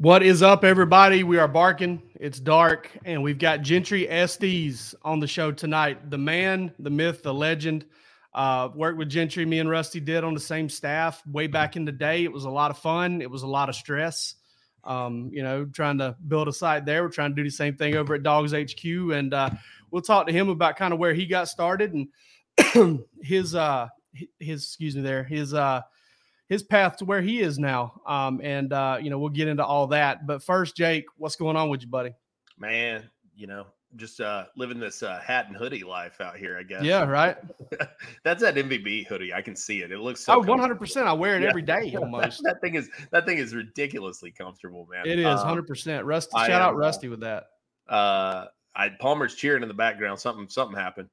What is up, everybody? We are barking. It's dark, and we've got Gentry Estes on the show tonight. The man, the myth, the legend. Uh, worked with Gentry. Me and Rusty did on the same staff way back in the day. It was a lot of fun. It was a lot of stress. Um, you know, trying to build a site there. We're trying to do the same thing over at DawgsHQ, and uh, we'll talk to him about kind of where he got started and his uh his excuse me there his uh his path to where he is now. Um, and uh, you know, we'll get into all that. But first, Jake, what's going on with you, buddy? Man, you know, just uh living this uh hat and hoodie life out here, I guess. Yeah, right. That's that MVB hoodie. I can see it. It looks so Oh, 100%. I wear it yeah. every day almost. that thing is that thing is ridiculously comfortable, man. It is um, 100%. Rusty, I shout out Rusty with that. Uh I Palmer's cheering in the background. Something something happened.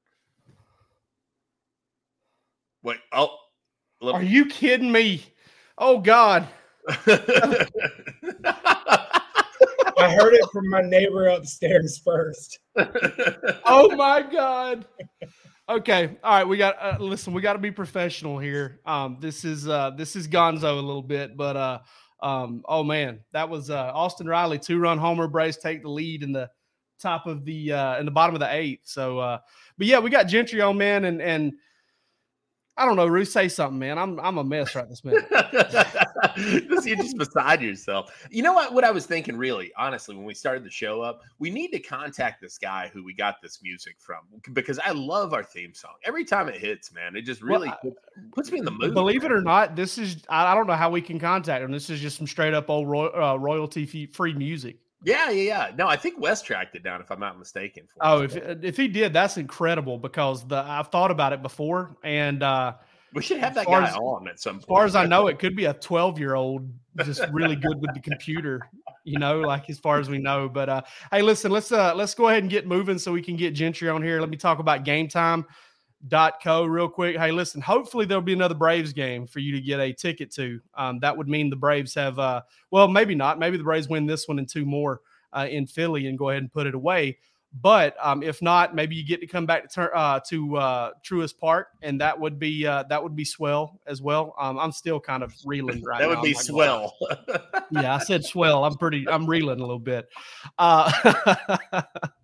Wait, oh are you kidding me? Oh God. I heard it from my neighbor upstairs first. oh my God. Okay. All right. We got uh, listen, we got to be professional here. Um, this is uh this is gonzo a little bit, but uh um oh man, that was uh Austin Riley two-run homer Braves take the lead in the top of the uh in the bottom of the eighth. So uh but yeah, we got Gentry on man and and I don't know, Ruth. Say something, man. I'm I'm a mess right this minute. You're just beside yourself. You know what? What I was thinking, really, honestly, when we started the show up, we need to contact this guy who we got this music from because I love our theme song. Every time it hits, man, it just really well, puts, puts, me in the mood. Believe man. it or not, this is I don't know how we can contact him. This is just some straight up old roy, uh, royalty free music. Yeah, yeah, yeah. No, I think Wes tracked it down, if I'm not mistaken. oh, if if he did, that's incredible because the I've thought about it before, and uh, we should have that guy as, on at some point. As far as I know, it could be a 12 year old just really good with the computer, you know, like as far as we know. But uh, hey, listen, let's uh let's go ahead and get moving so we can get Gentry on here. Let me talk about game time. Dot co real quick. Hey, listen, hopefully there'll be another Braves game for you to get a ticket to. Um, that would mean the Braves have uh well, maybe not. Maybe the Braves win this one and two more uh, in Philly and go ahead and put it away. But um, if not, maybe you get to come back to uh, to uh, Truist Park, and that would be uh, that would be swell as well. Um, I'm still kind of reeling right that now. That would be swell. yeah, I said swell. I'm pretty. I'm reeling a little bit.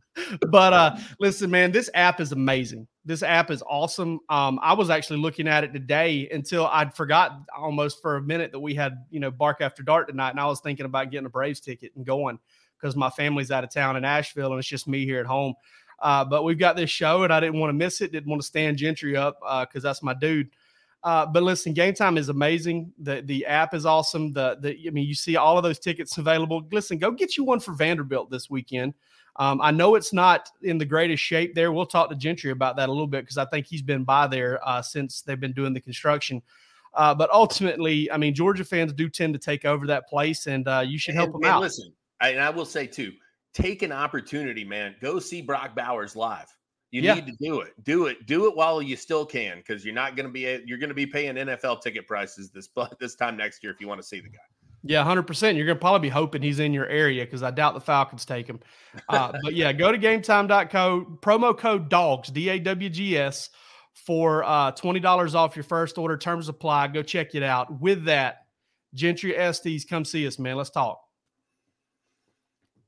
But uh, listen, man, this app is amazing. This app is awesome. Um, I was actually looking at it today until I'd forgot almost for a minute that we had you know Bark After Dark tonight, and I was thinking about getting a Braves ticket and going because my family's out of town in Asheville and it's just me here at home. Uh, but we've got this show and I didn't want to miss it. Didn't want to stand Gentry up because uh, that's my dude. Uh, but listen, Game Time is amazing. The the app is awesome. The the I mean, you see all of those tickets available. Listen, go get you one for Vanderbilt this weekend. Um, I know it's not in the greatest shape there. We'll talk to Gentry about that a little bit because I think he's been by there uh, since they've been doing the construction. Uh, but ultimately, I mean, Georgia fans do tend to take over that place, and uh, you should help and, them out. Listen, and I will say too, take an opportunity, man. Go see Brock Bowers live. You yeah. need to do it. Do it. Do it while you still can, because you're not going to be you're going to be paying NFL ticket prices this this time next year if you want to see the guy. Yeah, hundred percent. You're to probably be hoping he's in your area because I doubt the Falcons take him. Uh, but yeah, go to GameTime.co promo code Dogs D A W G S for uh, twenty dollars off your first order. Terms apply. Go check it out. With that, Gentry Estes, come see us, man. Let's talk.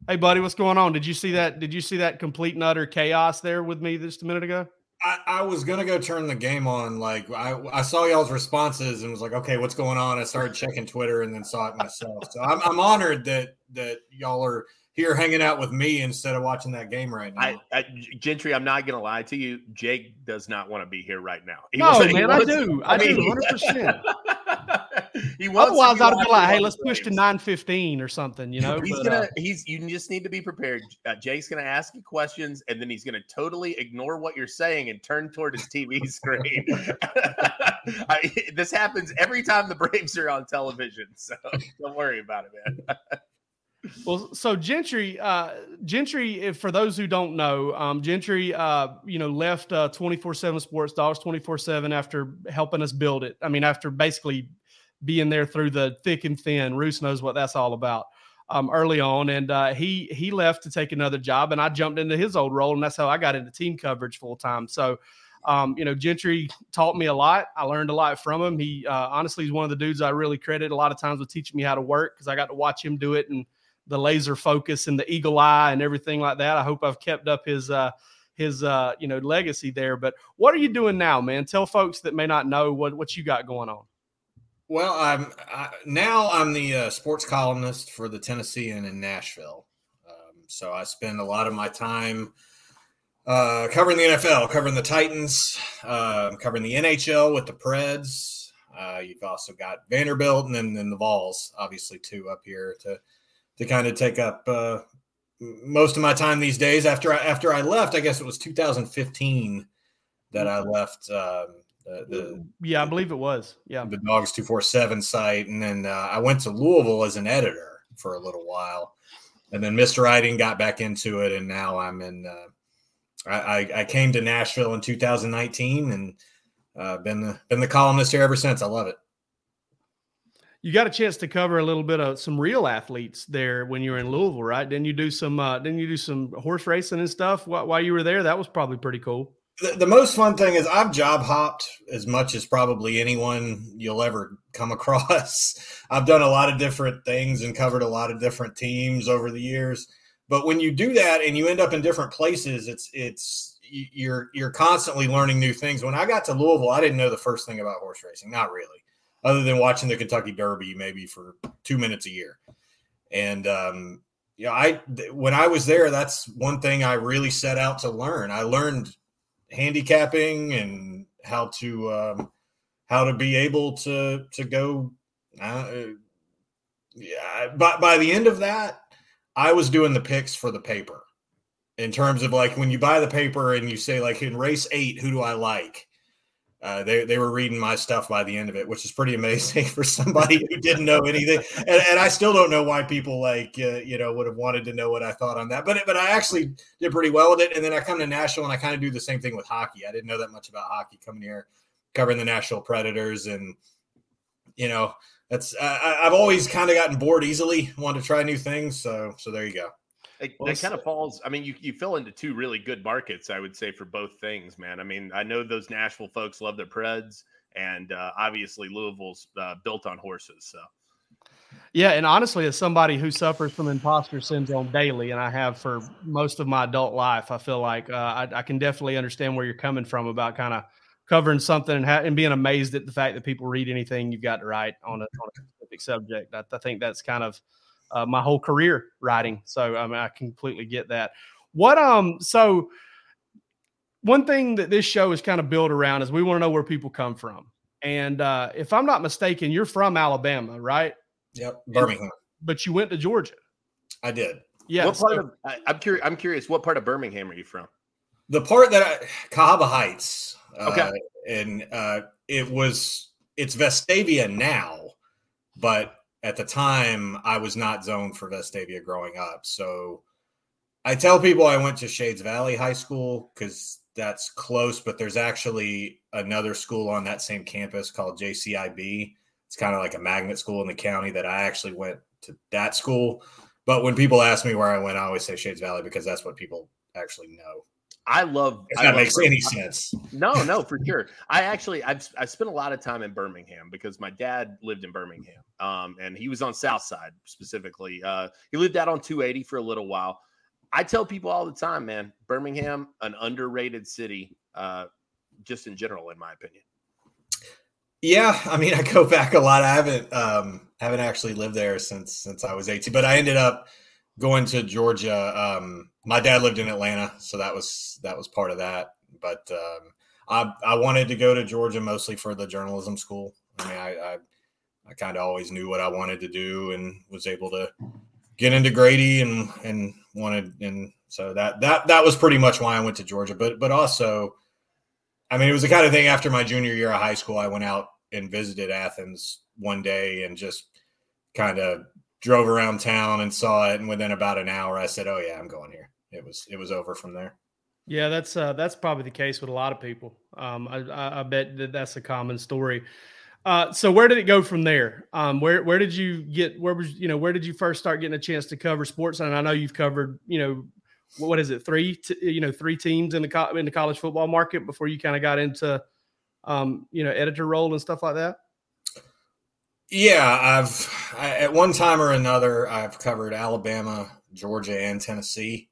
Hey, buddy, what's going on? Did you see that? Did you see that complete and utter chaos there with me just a minute ago? I, I, was gonna go turn the game on. Like I, I saw y'all's responses and was like, okay, what's going on? I started checking Twitter and then saw it myself. So I'm, I'm honored that that y'all are here hanging out with me instead of watching that game right now. I, I, Gentry, I'm not going to lie to you. Jake does not want to be here right now. He no, man, wants, I do. I, I mean, do, 100%. He Otherwise, I'd be like, hey, let's push to 915 or something, you know? he's but, to, uh, he's, you just need to be prepared. Uh, Jake's going to ask you questions and then he's going to totally ignore what you're saying and turn toward his TV screen. I, this happens every time the Braves are on television. So don't worry about it, man well, so Gentry, uh, Gentry, for those who don't know, um, Gentry, uh, you know, left uh, 24/7 Sports Dawgs 24/7 after helping us build it. I mean, after basically being there through the thick and thin. Roos knows what that's all about. Um, early on, and uh, he he left to take another job, and I jumped into his old role, and that's how I got into team coverage full time. So, um, you know, Gentry taught me a lot. I learned a lot from him. He uh, honestly is one of the dudes I really credit a lot of times with teaching me how to work because I got to watch him do it and the laser focus and the eagle eye and everything like that. I hope I've kept up his uh, his uh, you know legacy there. But what are you doing now, man? Tell folks that may not know what what you got going on. Well, I'm I, now I'm the uh, sports columnist for the Tennessean in Nashville. Um, so I spend a lot of my time uh, covering the NFL, covering the Titans, uh, covering the NHL with the Preds. Uh, you've also got Vanderbilt and then, then the Vols, obviously, too, up here to to kind of take up uh, most of my time these days. After I, after I left, I guess it was 2015 that I left. Um, the, the, yeah, I believe it was. Yeah, the Dawgs two four seven site, and then uh, I went to Louisville as an editor for a little while, and then Mr. Writing got back into it, and now I'm in. Uh, I, I came to Nashville in 2019 and uh, been the been the columnist here ever since. I love it you got a chance to cover a little bit of some real athletes there when you were in Louisville, right? Didn't you do some? Uh, didn't you do some horse racing and stuff while, while you were there? That was probably pretty cool. The, the, most fun thing is I've job hopped as much as probably anyone you'll ever come across. I've done a lot of different things and covered a lot of different teams over the years. But when you do that and you end up in different places, it's it's you're you're constantly learning new things. When I got to Louisville, I didn't know the first thing about horse racing, not really other than watching the Kentucky Derby maybe for two minutes a year. And um, you know, I when I was there, that's one thing I really set out to learn. I learned handicapping and how to um, how to be able to to go. Uh, yeah, by by the end of that, I was doing the picks for the paper. In terms of like when you buy the paper and you say like in race eight, who do I like? Uh, they, they were reading my stuff by the end of it, which is pretty amazing for somebody who didn't know anything. And, and I still don't know why people like, uh, you know, would have wanted to know what I thought on that. But, but I actually did pretty well with it. And then I come to Nashville and I kind of do the same thing with hockey. I didn't know that much about hockey coming here, covering the Nashville Predators. And, you know, that's, I, I've always kind of gotten bored easily, wanted to try new things. So, so there you go. It, well, that kind of falls. I mean, you you fill into two really good markets, I would say, for both things, man. I mean, I know those Nashville folks love their Preds, and uh, obviously Louisville's uh, built on horses. So, yeah, and honestly, as somebody who suffers from imposter syndrome daily, and I have for most of my adult life, I feel like uh, I, I, can definitely understand where you're coming from about kind of covering something and, ha- and, being amazed at the fact that people read anything you've got to write on a, on a specific subject. I, I think that's kind of uh, my whole career writing. So I mean, I completely get that. What um so one thing that this show is kind of built around is we want to know where people come from. And uh, if I'm not mistaken, you're from Alabama, right? Yep, Birmingham. But you went to Georgia. I did. Yeah. What part so, of I, am curious? I'm curious. What part of Birmingham are you from? The part that I, Cahaba Heights. Okay. Uh, and uh, it was it's Vestavia now, but at the time I was not zoned for Vestavia growing up. So I tell people I went to Shades Valley High School because that's close, but there's actually another school on that same campus called JCIB. It's kind of like a magnet school in the county that I actually went to that school. But when people ask me where I went, I always say Shades Valley because that's what people actually know. I love. If that love makes Birmingham. any sense. No, no, for sure. I actually, I've I spent a lot of time in Birmingham because my dad lived in Birmingham, um, and he was on South Side specifically. Uh, he lived out on 280 for a little while. I tell people all the time, man, Birmingham, an underrated city. Uh, just in general, in my opinion. Yeah, I mean, I go back a lot. I haven't um, haven't actually lived there since since I was 18, but I ended up going to Georgia. Um, my dad lived in Atlanta, so that was that was part of that. But um, I I wanted to go to Georgia mostly for the journalism school. I mean, I I, I kind of always knew what I wanted to do and was able to get into Grady and and wanted and so that that that was pretty much why I went to Georgia. But but also, I mean, it was the kind of thing after my junior year of high school, I went out and visited Athens one day and just kind of drove around town and saw it. And within about an hour, I said, "Oh yeah, I'm going here." It was it was over from there. Yeah, that's uh, that's probably the case with a lot of people. Um, I, I, bet that that's a common story. Uh, so where did it go from there? Um, where where did you get? Where was you know where did you first start getting a chance to cover sports? And I know you've covered you know what is it three t- you know three teams in the co- in the college football market before you kind of got into um, you know editor role and stuff like that. Yeah, I've I, at one time or another I've covered Alabama, Georgia, and Tennessee,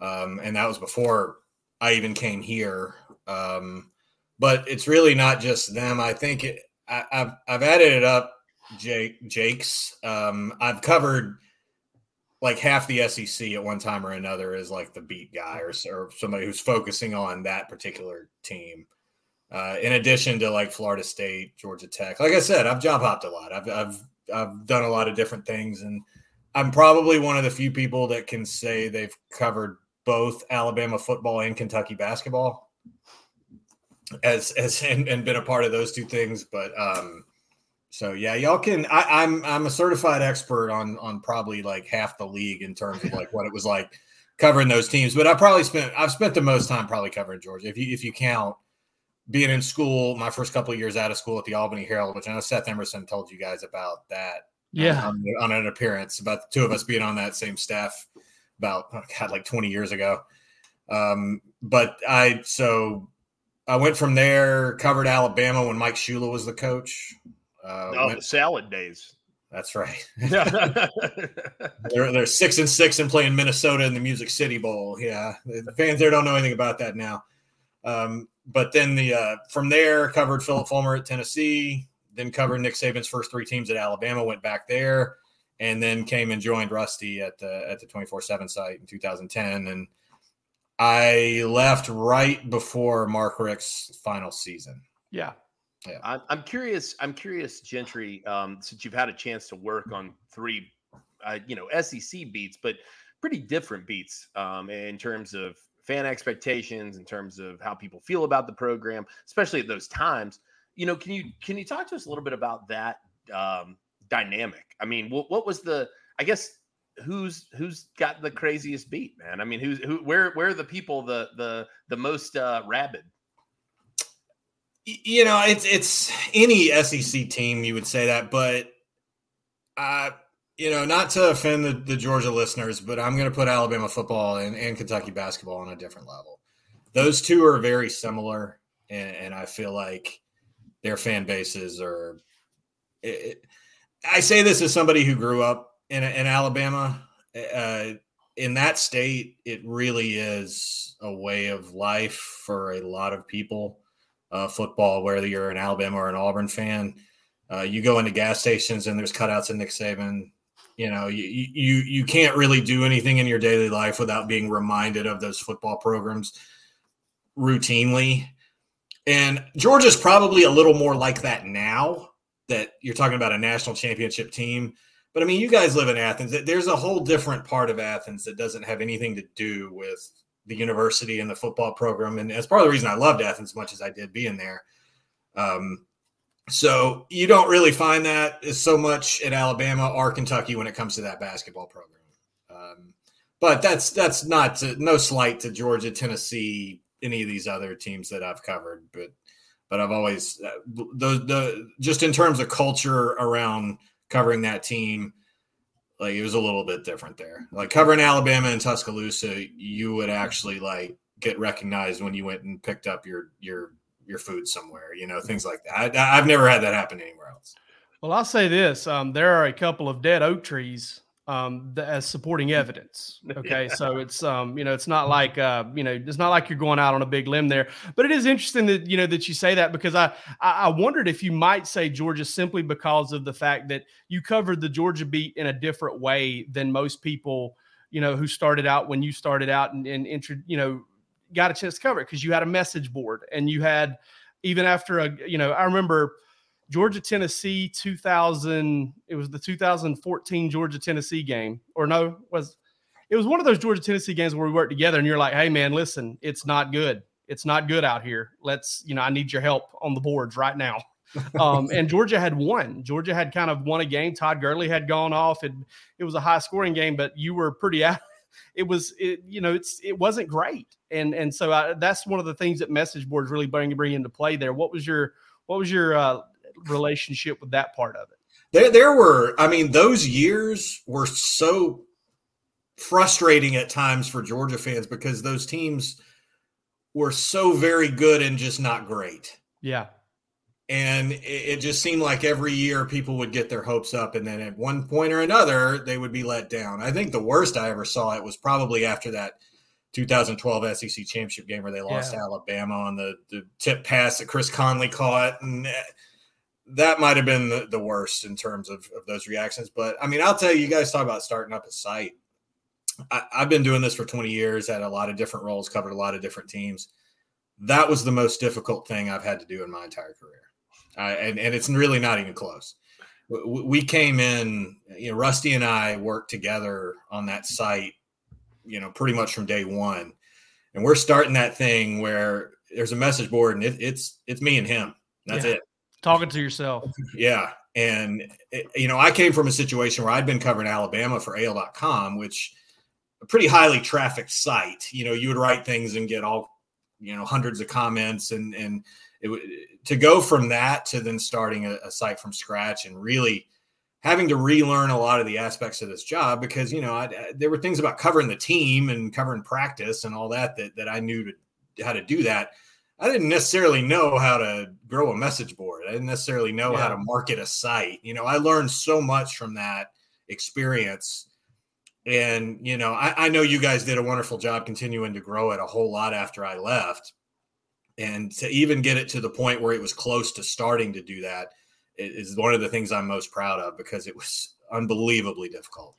um, and that was before I even came here. Um, but it's really not just them. I think it, I, have I've added it up. Jake Jake's. Um, I've covered like half the SEC at one time or another is like the beat guy or, or somebody who's focusing on that particular team. Uh, in addition to like Florida State, Georgia Tech. Like I said, I've job hopped a lot. I've I've I've done a lot of different things, and I'm probably one of the few people that can say they've covered both Alabama football and Kentucky basketball, as as and, and been a part of those two things. But um, so yeah, y'all can. I, I'm I'm a certified expert on on probably like half the league in terms of like what it was like covering those teams. But I probably spent I've spent the most time probably covering Georgia. If you if you count being in school, my first couple of years out of school at the Albany Herald, which I know Seth Emerson told you guys about that. Yeah, on, on an appearance about the two of us being on that same staff about oh God, like 20 years ago. Um, but I so I went from there, covered Alabama when Mike Shula was the coach. Uh, oh, went, the salad days. That's right. they're, they're six and six and playing Minnesota in the Music City Bowl. Yeah, the fans there don't know anything about that now. Um, but then the uh, from there covered Phillip Fulmer at Tennessee, then covered Nick Saban's first three teams at Alabama, went back there, and then came and joined Rusty at the at the twenty four seven site in 2010, and I left right before Mark Richt's final season. Yeah. Yeah. I'm curious. I'm curious, Gentry, um, since you've had a chance to work on three, uh, you know, SEC beats, but pretty different beats um, in terms of fan expectations, in terms of how people feel about the program, especially at those times. You know, can you can you talk to us a little bit about that um, dynamic? I mean, what, what was the? I guess who's who's got the craziest beat, man? I mean, who's who? Where where are the people the the the most uh, rabid? You know, it's it's any SEC team you would say that, but uh you know, not to offend the, the Georgia listeners, but I'm going to put Alabama football and, and Kentucky basketball on a different level. Those two are very similar, and, and I feel like their fan bases are. It, I say this as somebody who grew up in, in Alabama. Uh, in that state, it really is a way of life for a lot of people. Uh, football, whether you're an Alabama or an Auburn fan, uh, you go into gas stations and there's cutouts of Nick Saban you know you you you can't really do anything in your daily life without being reminded of those football programs routinely. And georgia's probably a little more like that now that you're talking about a national championship team. But i mean you guys live in athens. There's a whole different part of athens that doesn't have anything to do with the university and the football program. And that's part of the reason i loved athens as much as i did being there. Um, so you don't really find that so much at Alabama or Kentucky when it comes to that basketball program. Um, but that's that's not to, no slight to Georgia, Tennessee, any of these other teams that I've covered. But but I've always uh, the the just in terms of culture around covering that team, like it was a little bit different there. Like covering Alabama and Tuscaloosa, you would actually like get recognized when you went and picked up your your your food somewhere, you know, things like that. I, have never had that happen anywhere else. Well, I'll say this: um, there are a couple of dead oak trees um, the, as supporting evidence. Okay, yeah. so it's um, you know, it's not like uh, you know, it's not like you're going out on a big limb there. But it is interesting that you know that you say that because I I wondered if you might say Georgia simply because of the fact that you covered the Georgia beat in a different way than most people, you know, who started out when you started out and, and intro, you know, got a chance to cover it because you had a message board and you had even after a you know I remember Georgia Tennessee 2000 it was the 2014 Georgia Tennessee game or no was it was one of those Georgia Tennessee games where we worked together and you're like hey man listen it's not good. It's not good out here. Let's you know I need your help on the boards right now. Um, and Georgia had won. Georgia had kind of won a game. Todd Gurley had gone off and it was a high scoring game but you were pretty out it was it, you know it's it wasn't great and and so I, that's one of the things that message boards really bring bring into play there what was your what was your uh, relationship with that part of it? There, there were. I mean, those years were so frustrating at times for Georgia fans because those teams were so very good and just not great. Yeah. And it, it just seemed like every year people would get their hopes up, and then at one point or another, they would be let down. I think the worst I ever saw it was probably after that 2012 SEC championship game where they lost yeah. Alabama on the, the tip pass that Chris Conley caught. And eh, that might have been the, the worst in terms of, of those reactions. But I mean, I'll tell you, you guys talk about starting up a site. I, have been doing this for 20 years, had a lot of different roles, covered a lot of different teams. That was the most difficult thing I've had to do in my entire career. Uh, and, and it's really not even close. We came in, you know, Rusty and I worked together on that site, you know, pretty much from day one. And we're starting that thing where there's a message board and it, it's it's me and him. That's yeah. it talking to yourself. Yeah. And, it, you know, I came from a situation where I'd been covering Alabama for AL.com, which a pretty highly trafficked site. You know, you would write things and get all, you know, hundreds of comments and, and it to go from that to then starting a, a site from scratch and really having to relearn a lot of the aspects of this job because, you know, I, I, there were things about covering the team and covering practice and all that, that, that I knew to, how to do that I didn't necessarily know how to grow a message board. I didn't necessarily know yeah. how to market a site. You know, I learned so much from that experience. And, you know, I, I, know you guys did a wonderful job continuing to grow it a whole lot after I left. And to even get it to the point where it was close to starting to do that is one of the things I'm most proud of because it was unbelievably difficult.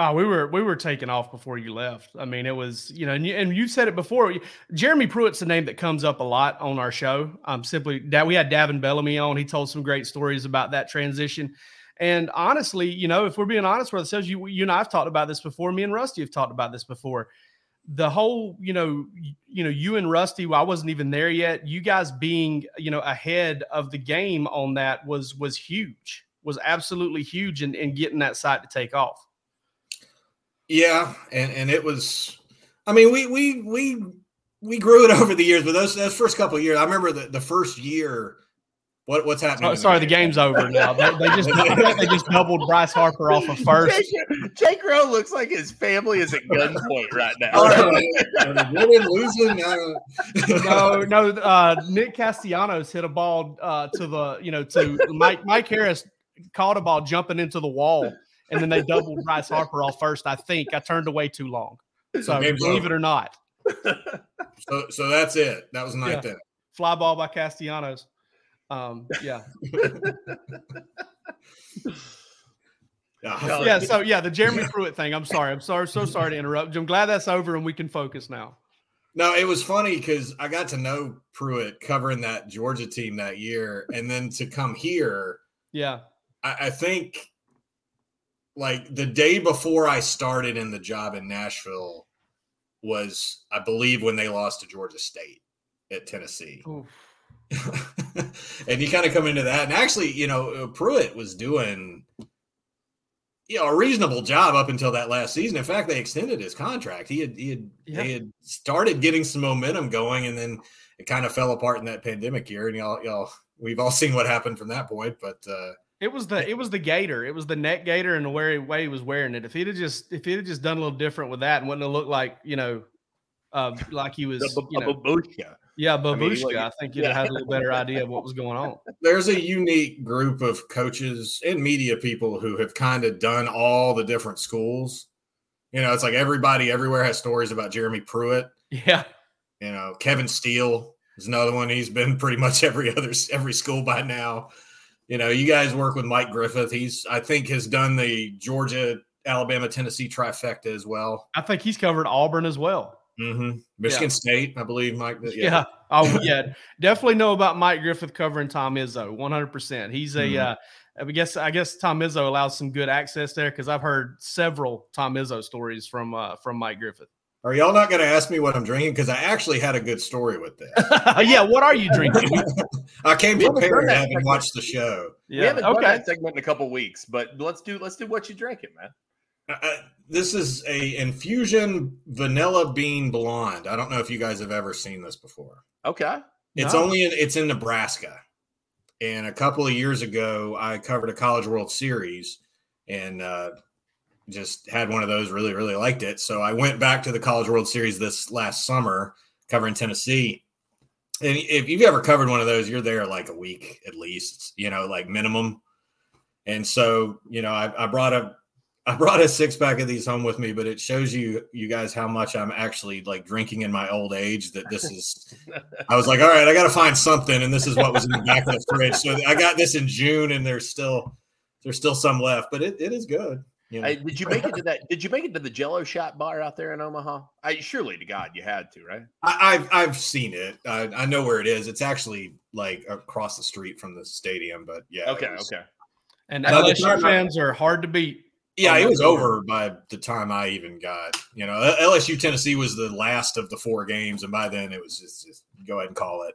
Oh, we were we were taking off before you left. I mean, it was you know, and you, and you said it before. Jeremy Pruitt's a name that comes up a lot on our show. Um, simply that we had Davin Bellamy on. He told some great stories about that transition. And honestly, you know, if we're being honest with ourselves, you you and I've talked about this before. Me and Rusty have talked about this before. The whole, you know, you know, you and Rusty, well, I wasn't even there yet. You guys being, you know, ahead of the game on that was was huge. Was absolutely huge in, in getting that site to take off. Yeah, and and it was. I mean, we we we we grew it over the years, but those those first couple years, I remember the the first year. What, what's happening? Oh, sorry, the, the game's over now. They, they just they just doubled Bryce Harper off of first. Jake, Jake Rowe looks like his family is at gunpoint right now. losing? no, no. Uh, Nick Castellanos hit a ball uh, to the you know to Mike Mike Harris caught a ball jumping into the wall and then they doubled Bryce Harper off first. I think I turned away too long. So believe it or not. so so that's it. That was ninth yeah. Fly ball by Castellanos. Um, yeah. yeah. So yeah, the Jeremy Pruitt thing. I'm sorry. I'm sorry. So sorry to interrupt. I'm glad that's over and we can focus now. No, it was funny because I got to know Pruitt covering that Georgia team that year, and then to come here. Yeah. I, I think like the day before I started in the job in Nashville was, I believe, when they lost to Georgia State at Tennessee. and you kind of come into that. And actually, you know, uh, Pruitt was doing you know, a reasonable job up until that last season. In fact, they extended his contract. He had he had yeah. they had started getting some momentum going, and then it kind of fell apart in that pandemic year. And y'all, y'all, we've all seen what happened from that point. But uh, it was the it was the gaiter. It was the neck gaiter and the way, way he was wearing it. If he'd have just if he'd have just done a little different with that and wouldn't have looked like you know, uh, like he was the, you know, babushka. Yeah, I mean, Babushka. I, think you'd have had a little better idea of what was going on. there's a unique group of coaches and media people who have kind of done all the different schools. You know, it's like everybody everywhere has stories about Jeremy Pruitt. Yeah. You know, Kevin Steele is another one. He's been pretty much every other every school by now. You know, you guys work with Mike Griffith. He's I think has done the Georgia, Alabama, Tennessee trifecta as well. I think he's covered Auburn as well. Hmm Michigan State, I believe. Mike. Yeah. Oh, yeah. Definitely know about Mike Griffith covering Tom Izzo. 100%. He's a, Mhm. uh, I guess, I guess Tom Izzo allows some good access there because I've heard several Tom Izzo stories from, uh, from Mike Griffith. Are y'all not going to ask me what I'm drinking? Because I actually had a good story with that. yeah. What are you drinking? I came We haven't done prepared, that having watched the show. We Yeah. haven't done Okay. that segment in a couple weeks, but let's do let's do what you drinking, man. Uh, uh, this is a infusion vanilla bean blonde. I don't know if you guys have ever seen this before. Okay. It's No. only in, it's in Nebraska. And a couple of years ago, I covered a College World Series and uh, just had one of those. Really, really liked it. So I went back to the College World Series this last summer, covering Tennessee. And if you've ever covered one of those, you're there like a week at least, you know, like minimum. And so, you know, I, I brought a I brought a six pack of these home with me, but it shows you you guys how much I'm actually like drinking in my old age. That this is, I was like, all right, I got to find something, and this is what was in the back of the fridge. So I got this in June, and there's still there's still some left, but it, it is good. You know? Hey, did you make it to that? Did you make it to the Jello Shot bar out there in Omaha? I surely to God you had to, right? I, I've I've seen it. I, I know where it is. It's actually like across the street from the stadium. But yeah, Okay, was- okay. And By LSU fans are hard to beat. Yeah, it was over. over by the time I even got. You know, LSU Tennessee was the last of the four games, and by then it was just, just go ahead and call it.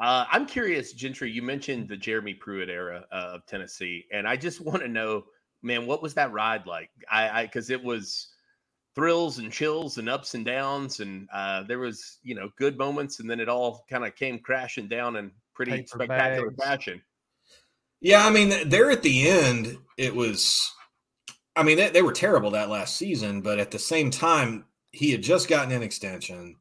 Uh, I'm curious, Gentry. You mentioned the Jeremy Pruitt era uh, of Tennessee, and I just want to know, man, what was that ride like? I because it was thrills and chills and ups and downs, and uh, there was you know good moments, and then it all kind of came crashing down in pretty Paper spectacular bags. fashion. Yeah, I mean, there at the end, it was. I mean, they, they were terrible that last season, but at the same time, he had just gotten an extension.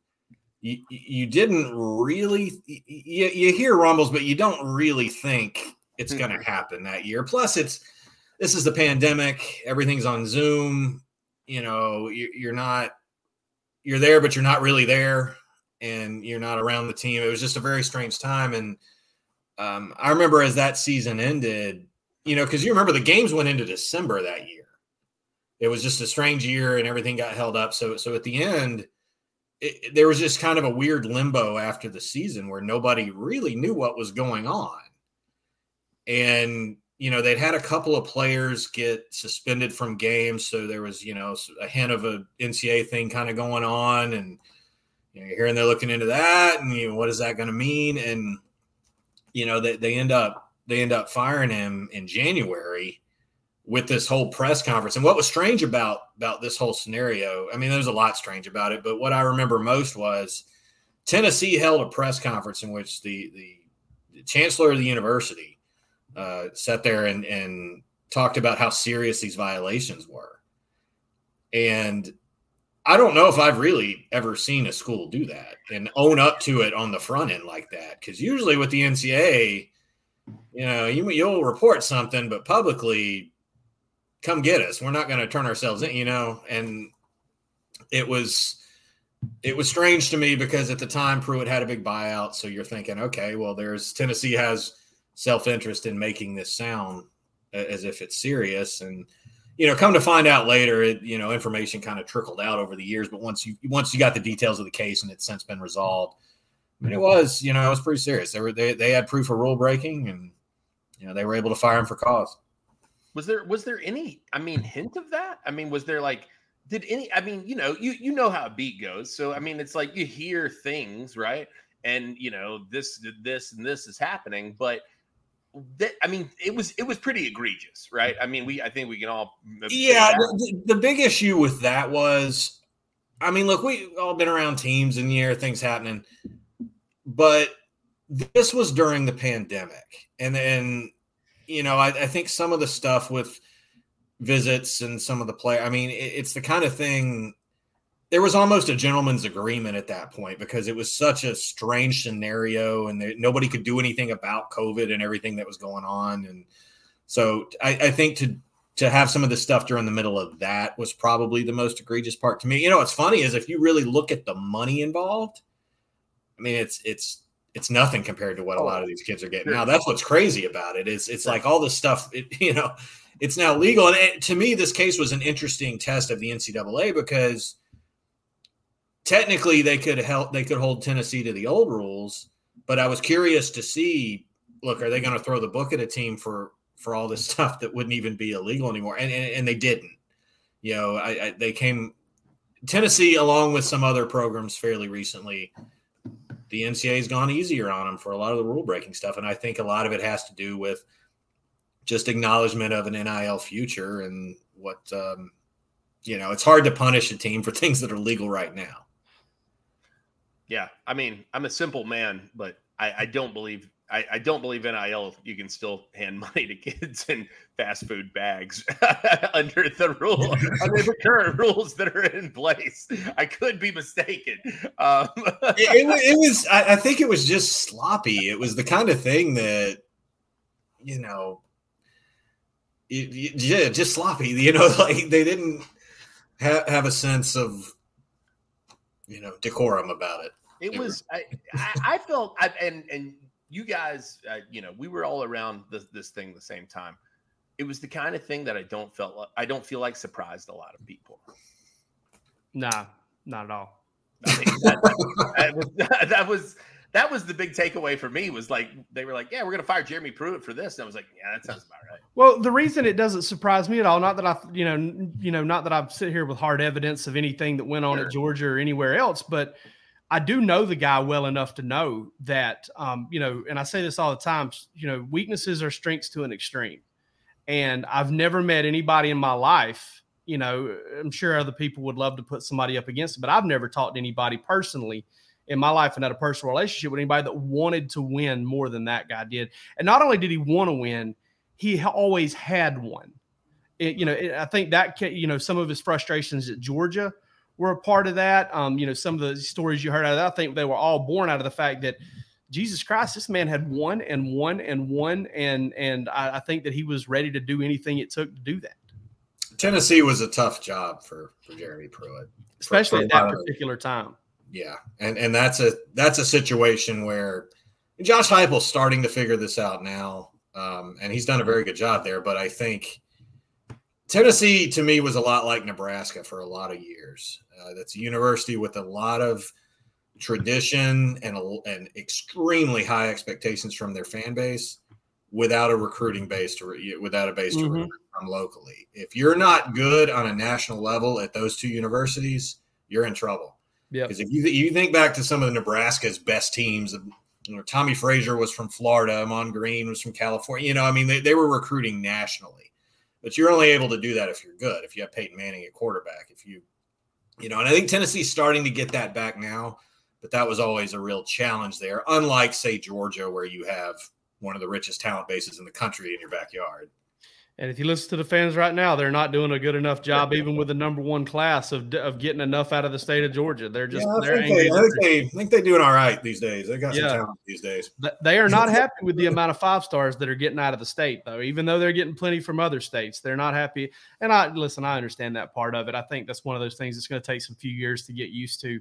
You, you didn't really you, you hear rumbles, but you don't really think it's going to happen that year. Plus, it's this is the pandemic. Everything's on Zoom. You know, you, you're not you're there, but you're not really there, and you're not around the team. It was just a very strange time, and um, I remember as that season ended, you know, because you remember the games went into December that year. It was just a strange year, and everything got held up. So, so at the end, it, there was just kind of a weird limbo after the season where nobody really knew what was going on, and you know they'd had a couple of players get suspended from games, so there was you know a hint of a NCAA thing kind of going on, and you know, you're hearing they're looking into that, and you know, what is that going to mean, and you know they, they end up they end up firing him in january with this whole press conference and what was strange about about this whole scenario i mean there's a lot strange about it but what i remember most was tennessee held a press conference in which the the chancellor of the university uh, sat there and and talked about how serious these violations were and I don't know if I've really ever seen a school do that and own up to it on the front end like that. Because usually with the NCAA, you know, you, you'll report something, but publicly, come get us. We're not going to turn ourselves in, you know. And it was it was strange to me because at the time Pruitt had a big buyout, so you're thinking, okay, well, there's Tennessee has self interest in making this sound as if it's serious and you know, come to find out later, it, you know, information kind of trickled out over the years. But once you once you got the details of the case and it's since been resolved, I mean, it was you know it was pretty serious. They were they they had proof of rule breaking, and you know they were able to fire him for cause. Was there was there any I mean hint of that? I mean, was there like did any I mean, you know, you you know how a beat goes. So I mean, it's like you hear things, right? and you know this this and this is happening but that, I mean, it was it was pretty egregious, right? I mean, we I think we can all yeah. The, the, big issue with that was, I mean, look, we all been around teams and year things happening, but this was during the pandemic, and then you know, I, I think some of the stuff with visits and some of the play, I mean, it, it's the kind of thing there was almost a gentleman's agreement at that point because it was such a strange scenario and there, nobody could do anything about COVID and everything that was going on. And so I, I, think to to have some of the stuff during the middle of that was probably the most egregious part to me. You know, what's funny is if you really look at the money involved, I mean, it's it's it's nothing compared to what a oh, lot of these kids are getting now. That's what's crazy about it. Is it's like all this stuff. It, you know, it's now legal, and it, to me, this case was an interesting test of the NCAA because technically they could help they could hold Tennessee to the old rules, but I was curious to see look, are they going to throw the book at a team for for all this stuff that wouldn't even be illegal anymore? And and, and they didn't. You know, I, I, they came Tennessee along with some other programs fairly recently. The NCAA has gone easier on them for a lot of the rule breaking stuff, and I think a lot of it has to do with just acknowledgement of an NIL future and what um, you know. It's hard to punish a team for things that are legal right now. Yeah, I mean, I'm a simple man, but I, I don't believe I, I, don't believe NIL. You can still hand money to kids in fast food bags under the rule under the current rules that are in place. I could be mistaken. Um, it, it, it, was. I, I think it was just sloppy. It was the kind of thing that you know, it, yeah, just sloppy. You know, like they didn't have, have a sense of you know decorum about it. It was I, I felt I, and and you guys uh, you know we were all around this this thing the same time. It was the kind of thing that I don't felt like, I don't feel like surprised a lot of people. Nah, not at all. I that, that, was, that was that was the big takeaway for me was like they were like, yeah, we're gonna fire Jeremy Pruitt for this, and I was like, yeah, that sounds about right. Well, the reason it doesn't surprise me at all, not that I, you know, you know, not that I've sit here with hard evidence of anything that went on sure. at Georgia or anywhere else, but I do know the guy well enough to know that, um, you know, and I say this all the time, you know, weaknesses are strengths to an extreme. And I've never met anybody in my life, you know, I'm sure other people would love to put somebody up against it, but I've never talked to anybody personally in my life and had a personal relationship with anybody that wanted to win more than that guy did. And not only did he want to win, he always had won. It, you know, it, I think that, you know, some of his frustrations at Georgia – were a part of that. Um, you know, some of the stories you heard out of that, I think they were all born out of the fact that Jesus Christ, this man had won and won and won, and and I, I think that he was ready to do anything it took to do that. Tennessee was a tough job for, for Jeremy Pruitt, especially for, at that particular time. Yeah, and and that's a that's a situation where Josh Heupel's starting to figure this out now, um, and he's done a very good job there. But I think Tennessee to me was a lot like Nebraska for a lot of years. Uh, that's a university with a lot of tradition and a, and extremely high expectations from their fan base, without a recruiting base to without a base mm-hmm. to recruit from locally. If you're not good on a national level at those two universities, you're in trouble. Yeah, because if you you think back to some of the Nebraska's best teams, you know, Tommie Frazier was from Florida, Ahman Green was from California. You know, I mean, they, they were recruiting nationally. But you're only able to do that if you're good. If you have Peyton Manning at quarterback, if you, you know, and I think Tennessee's starting to get that back now. But that was always a real challenge there. Unlike, say, Georgia, where you have one of the richest talent bases in the country in your backyard. And if you listen to the fans right now, they're not doing a good enough job, even with the number one class of, of getting enough out of the state of Georgia. They're just yeah, they're think they, I, think they, I think they're doing all right these days. They got yeah. some talent these days. They are not happy with the amount of five stars that are getting out of the state, though. Even though they're getting plenty from other states, they're not happy. And I listen, I understand that part of it. I think that's one of those things that's going to take some few years to get used to.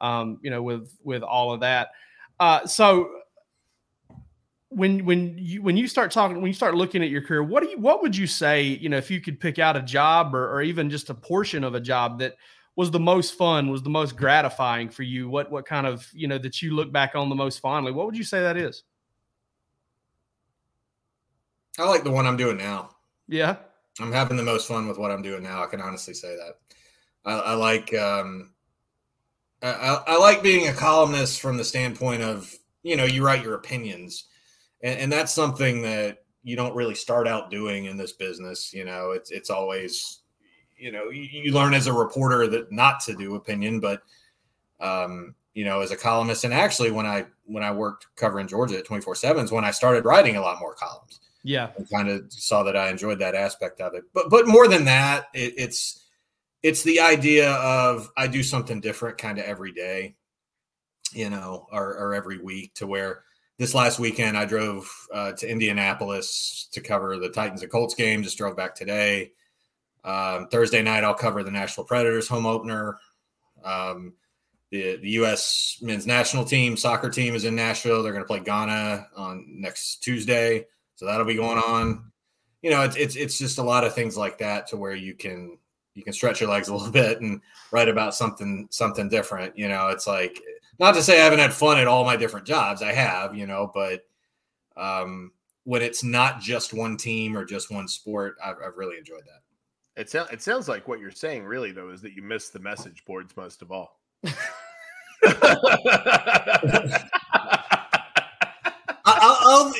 Um, you know, with with all of that. Uh, so when when you when you start talking when you start looking at your career what do you what would you say you know if you could pick out a job or, or even just a portion of a job that was the most fun was the most gratifying for you? What what kind of you know that you look back on the most fondly? What would you say that is? I like the one i'm doing now. Yeah? I'm having the most fun with what i'm doing now. I can honestly say that. I, I like um I, I, like being a columnist from the standpoint of you know you write your opinions, and, and that's something that you don't really start out doing in this business. You know, it's it's always you know you, you learn as a reporter that not to do opinion, but um, you know as a columnist, and actually when I when I worked covering Georgia at twenty four sevens, when I started writing a lot more columns. Yeah, I kind of saw that I enjoyed that aspect of it, but but more than that, it, it's it's the idea of I do something different kind of every day, you know, or, or every week to where this last weekend I drove uh, to Indianapolis to cover the Titans and Colts game. Just drove back today. Um, Thursday night I'll cover the Nashville Predators home opener. Um, the the U.S. men's national team soccer team is in Nashville. They're going to play Ghana on next Tuesday, so that'll be going on. You know, it's it's it's just a lot of things like that to where you can you can stretch your legs a little bit and write about something something different. You know, it's like not to say I haven't had fun at all my different jobs. I have, you know, but um, when it's not just one team or just one sport, I've, I've really enjoyed that. It sounds it sounds like what you're saying really though is that you miss the message boards most of all. I, will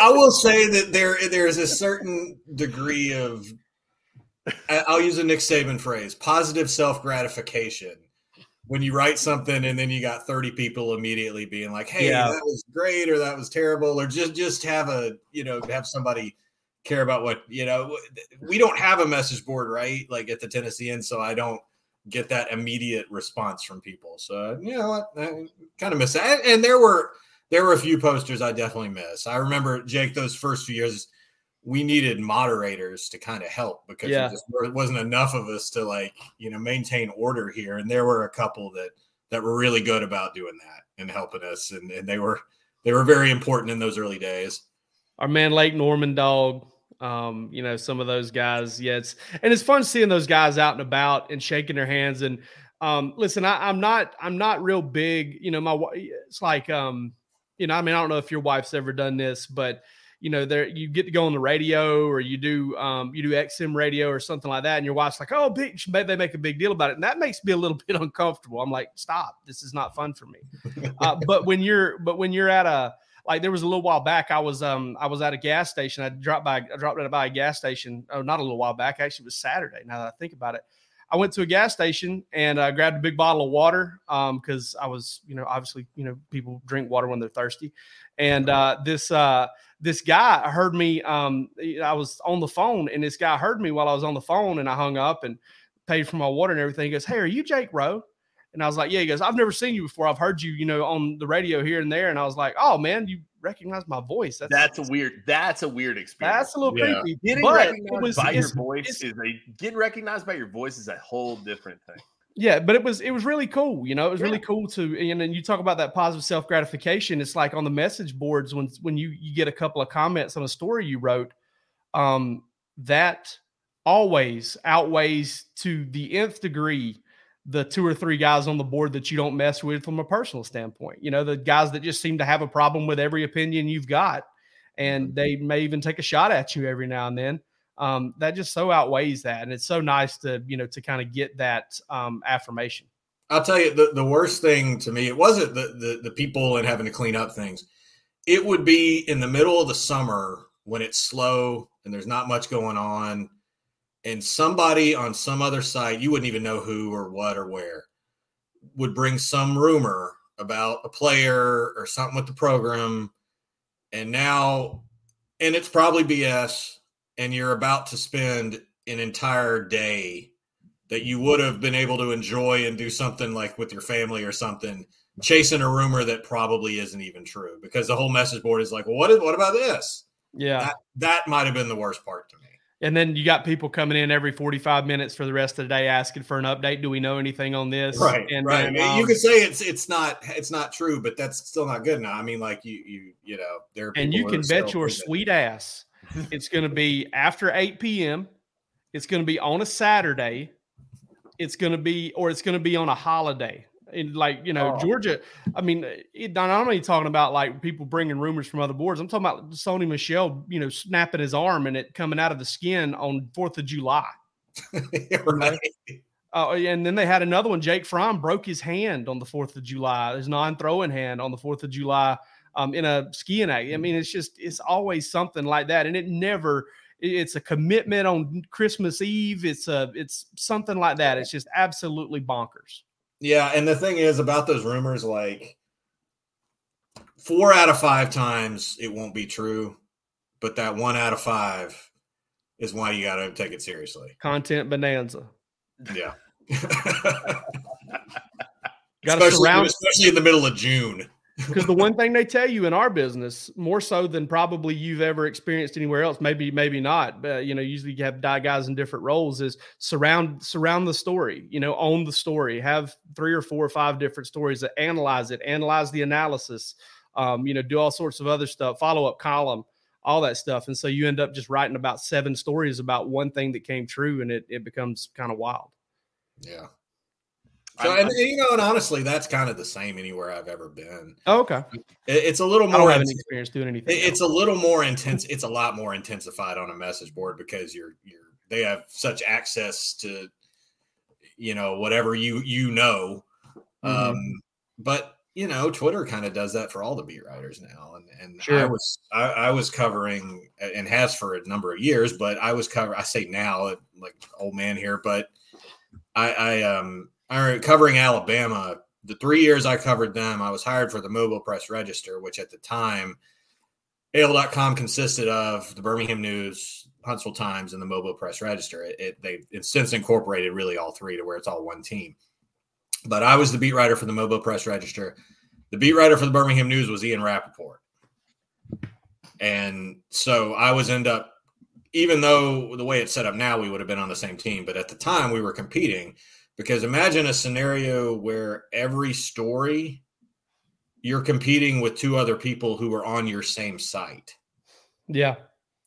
I will say that there there is a certain degree of I'll use a Nick Saban phrase: positive self gratification. When you write something and then you got 30 people immediately being like, "Hey, yeah. that was great," or "That was terrible," or just just have a you know have somebody care about what you know. We don't have a message board, right? Like at the Tennessean, so I don't get that immediate response from people. So you know, I, I kind of miss that. And there were there were a few posters I definitely miss. I remember Jake those first few years we needed moderators to kind of help because yeah. just, there wasn't enough of us to like you know maintain order here and there were a couple that that were really good about doing that and helping us and, and they were they were very important in those early days our man lake norman dog um, you know some of those guys yeah it's and it's fun seeing those guys out and about and shaking their hands and um, listen I, i'm not i'm not real big you know my it's like um, you know i mean i don't know if your wife's ever done this but you know, there you get to go on the radio or you do um, you do XM radio or something like that, and your wife's like, "Oh, big," they make a big deal about it, and that makes me a little bit uncomfortable. I'm like, "Stop! This is not fun for me." uh, but when you're but when you're at a like there was a little while back, I was um I was at a gas station. I dropped by I dropped by a gas station. Oh, not a little while back. Actually, it was Saturday. Now that I think about it. I went to a gas station and I uh, grabbed a big bottle of water because um, I was, you know, obviously, you know, people drink water when they're thirsty. And uh, this uh, this guy heard me. Um, I was on the phone, and this guy heard me while I was on the phone, and I hung up and paid for my water and everything. He goes, "Hey, are you Jake Rowe?" And I was like, "Yeah." He goes, "I've never seen you before. I've heard you, you know, on the radio here and there." And I was like, "Oh man, you recognize my voice?" That's, that's a weird. That's a weird experience. That's a little yeah. creepy. Getting recognized was, by your voice is a getting recognized by your voice is a whole different thing. Yeah, but it was it was really cool. You know, it was yeah. really cool to and then you talk about that positive self gratification. It's like on the message boards when when you you get a couple of comments on a story you wrote, um, that always outweighs to the nth degree the two or three guys on the board that you don't mess with from a personal standpoint. You know, the guys that just seem to have a problem with every opinion you've got, and mm-hmm. they may even take a shot at you every now and then um, that just so outweighs that, and it's so nice to you know to kind of get that um, affirmation. I'll tell you the, the worst thing to me it wasn't the, the the people and having to clean up things. It would be in the middle of the summer when it's slow and there's not much going on, and somebody on some other site you wouldn't even know who or what or where would bring some rumor about a player or something with the program, and now and it's probably BS and you're about to spend an entire day that you would have been able to enjoy and do something like with your family or something chasing a rumor that probably isn't even true because the whole message board is like well what is what about this? Yeah. That, that might have been the worst part to me. And then you got people coming in every 45 minutes for the rest of the day asking for an update. Do we know anything on this? Right and right then, I mean, um, you could say it's it's not it's not true but that's still not good enough. I mean like you you you know there and you can bet your sweet ass it's going to be after 8 p.m. It's going to be on a Saturday. It's going to be, or it's going to be on a holiday. And like you know, oh. Georgia. I mean, it, not only talking about like people bringing rumors from other boards. I'm talking about Sony Michel, you know, snapping his arm and it coming out of the skin on Fourth of July. right. Yeah, and then they had another one. Jake Fromm broke his hand on the Fourth of July. His non-throwing hand on the Fourth of July um, in a skiing act. I mean, it's just it's always something like that, and it never. It's a commitment on Christmas Eve. It's a it's something like that. It's just absolutely bonkers. Yeah, and the thing is about those rumors, like four out of five times it won't be true, but that one out of five is why you got to take it seriously. Content bonanza. Yeah. Got to surround especially in the middle of June. Because the one thing they tell you in our business, more so than probably you've ever experienced anywhere else, maybe maybe not, but you know, usually you have die guys in different roles. Is surround surround the story, you know, own the story, have three or four or five different stories that analyze it, analyze the analysis, um, you know, do all sorts of other stuff, follow up column, all that stuff, and so you end up just writing about seven stories about one thing that came true, and it it becomes kind of wild. Yeah. So, I'm- and, and, you know, and honestly, that's kind of the same anywhere I've ever been. Oh, okay, It- it's a little I don't more. have any experience doing anything. it- it's a little more intense. It's a lot more intensified on a message board because you're you're they have such access to, you know, whatever you you know. Mhm. Um, but you know, Twitter kind of does that for all the beat writers now. And and I was I, I was covering and has for a number of years, but I was cover I say now like old man here, but I, I um I covering Alabama. The three years I covered them, I was hired for the Mobile Press Register, which at the time, AL.com consisted of the Birmingham News, Huntsville Times, and the Mobile Press Register. It, it they it's since incorporated really all three to where it's all one team. But I was the beat writer for the Mobile Press Register. The beat writer for the Birmingham News was Ian Rapoport. And so I was end up, even though the way it's set up now, we would have been on the same team, but at the time we were competing because imagine a scenario where every story you're competing with two other people who are on your same site yeah,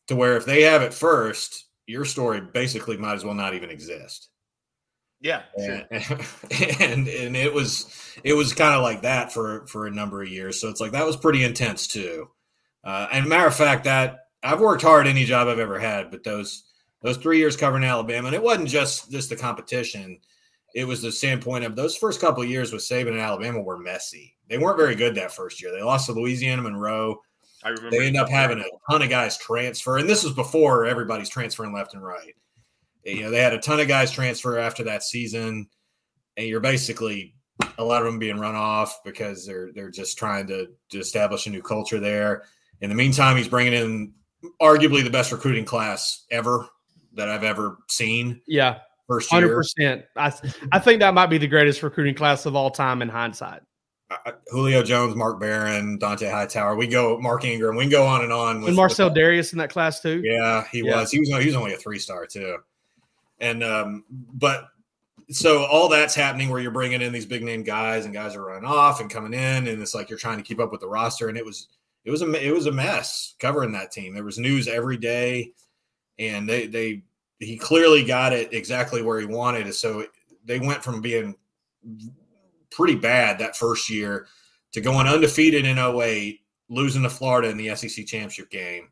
to where if they have it first, your story basically might as well not even exist. Yeah, sure. And, and and it was it was kind of like that for for a number of years. So it's like that was pretty intense too. Uh, and matter of fact, that I've worked hard any job I've ever had, but those those three years covering Alabama, and it wasn't just just the competition. It was the standpoint of those first couple of years with Saban and Alabama were messy. They weren't very good that first year. They lost to Louisiana Monroe. I remember. They end up having a ton of guys transfer, and this was before everybody's transferring left and right. You know, they had a ton of guys transfer after that season, and you're basically a lot of them being run off because they're they're just trying to, to establish a new culture there. In the meantime, he's bringing in arguably the best recruiting class ever that I've ever seen. yeah, First year, percent. I I think that might be the greatest recruiting class of all time in hindsight. Uh, Julio Jones, Mark Barron, Dont'a Hightower. We go Mark Ingram. We can go on and on. And Marcell Dareus in that class too. Yeah, he Yeah. was. He was. He was only a three star too. And um, but so all that's happening where you're bringing in these big name guys and guys are running off and coming in, and it's like you're trying to keep up with the roster, and it was it was a it was a mess covering that team. There was news every day, and they they he clearly got it exactly where he wanted it. So they went from being pretty bad that first year to going undefeated in 08, losing to Florida in the SEC championship game,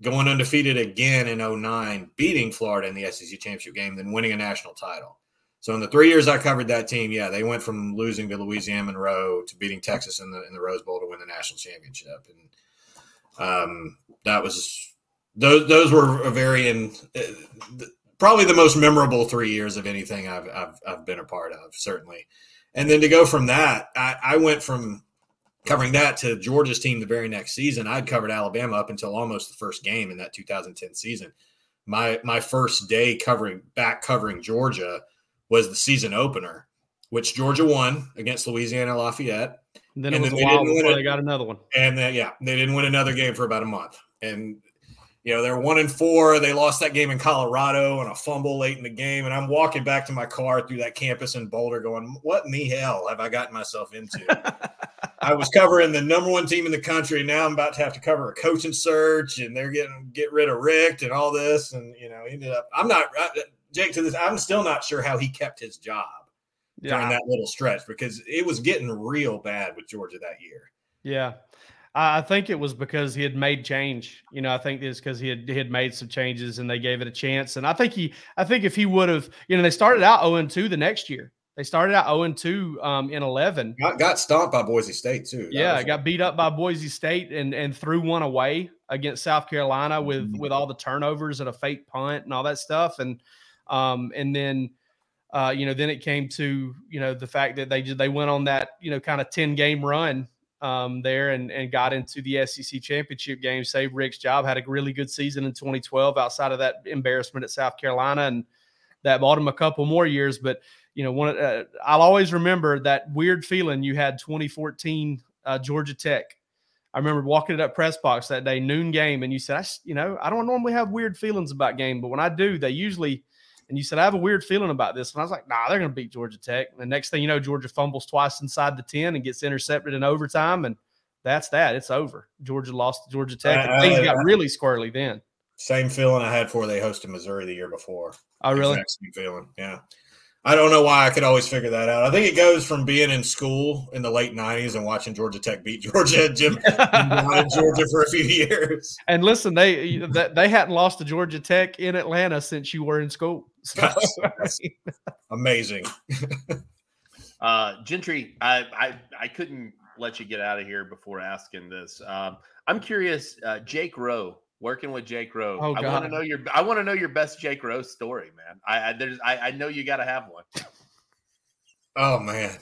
going undefeated again in 09, beating Florida in the SEC championship game, then winning a national title. So in the three years I covered that team, yeah, they went from losing to Louisiana Monroe to beating Texas in the in the Rose Bowl to win the national championship, and um, that was those those were a very in uh, probably the most memorable three years of anything I've I've, I've been a part of, certainly. And then to go from that, I, I went from covering that to Georgia's team the very next season. I'd covered Alabama up until almost the first game in that 2010 season. My my first day covering back covering Georgia was the season opener, which Georgia won against Louisiana Lafayette. And then And it was then a while before they got another one. And then, yeah, they didn't win another game for about a month. And you know, they're one and four. They lost that game in Colorado and a fumble late in the game. And I'm walking back to my car through that campus in Boulder going, What in the hell have I gotten myself into? I was covering the number one team in the country. Now I'm about to have to cover a coaching search and they're getting get rid of Rick and all this. And you know, ended up I'm not I, Jake to this, I'm still not sure how he kept his job during that little stretch because it was getting real bad with Georgia that year. yeah. I think it was because he had made change. You know, I think it's because he had he had made some changes and they gave it a chance. And I think he, I think if he would have, you know, they started out 0 2 the next year. They started out 0 2 um, in 11. Got, got stomped by Boise State too. That yeah, got beat up by Boise State and and threw one away against South Carolina with mm-hmm. with all the turnovers and a fake punt and all that stuff. And um and then uh, you know, then it came to you know the fact that they they went on that you know kind of ten game run um, there and, and got into the SEC championship game, saved Richt's job, had a really good season in 2012 outside of that embarrassment at South Carolina. And that bought him a couple more years. But, you know, one, uh, I'll always remember that weird feeling you had 2014 uh, Georgia Tech. I remember walking it up press box that day, noon game, and you said, I, you know, I don't normally have weird feelings about game, but when I do, they usually and you said, I have a weird feeling about this. And I was like, nah, they're going to beat Georgia Tech. And the next thing you know, Georgia fumbles twice inside the 10 and gets intercepted in overtime. And that's that. It's over. Georgia lost to Georgia Tech. And things got really squirrely then. Same feeling I had for they hosted Missouri the year before. Oh, really? same feeling. Yeah. I don't know why I could always figure that out. I think it goes from being in school in the late '90s and watching Georgia Tech beat Georgia, Jim Georgia for a few years. And listen, they they hadn't lost to Georgia Tech in Atlanta since you were in school. So, that's, that's amazing. uh, Gentry, I, I I couldn't let you get out of here before asking this. Um, I'm curious, uh, Jake Rowe working with Jake Rowe. Oh, I want to know your I want to know your best Jake Rowe story, man. I, I there's I, I know you got to have one. Oh man.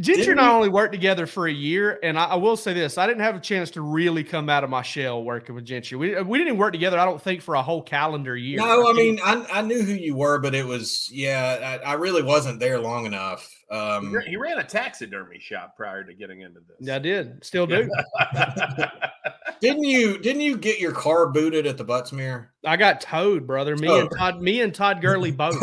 Gentry not only worked together for a year, and I, I, will say this: I didn't have a chance to really come out of my shell working with Gentry. We, we didn't work together, I don't think, for a whole calendar year. No, I, mean, I, I knew who you were, but it was yeah, I, I really wasn't there long enough. Um, he, he ran a taxidermy shop prior to getting into this. Yeah, I did, still do. didn't you? Didn't you get your car booted at the Butts-Mehre? I got towed, brother. Me oh. and Todd, me and Todd Gurley both.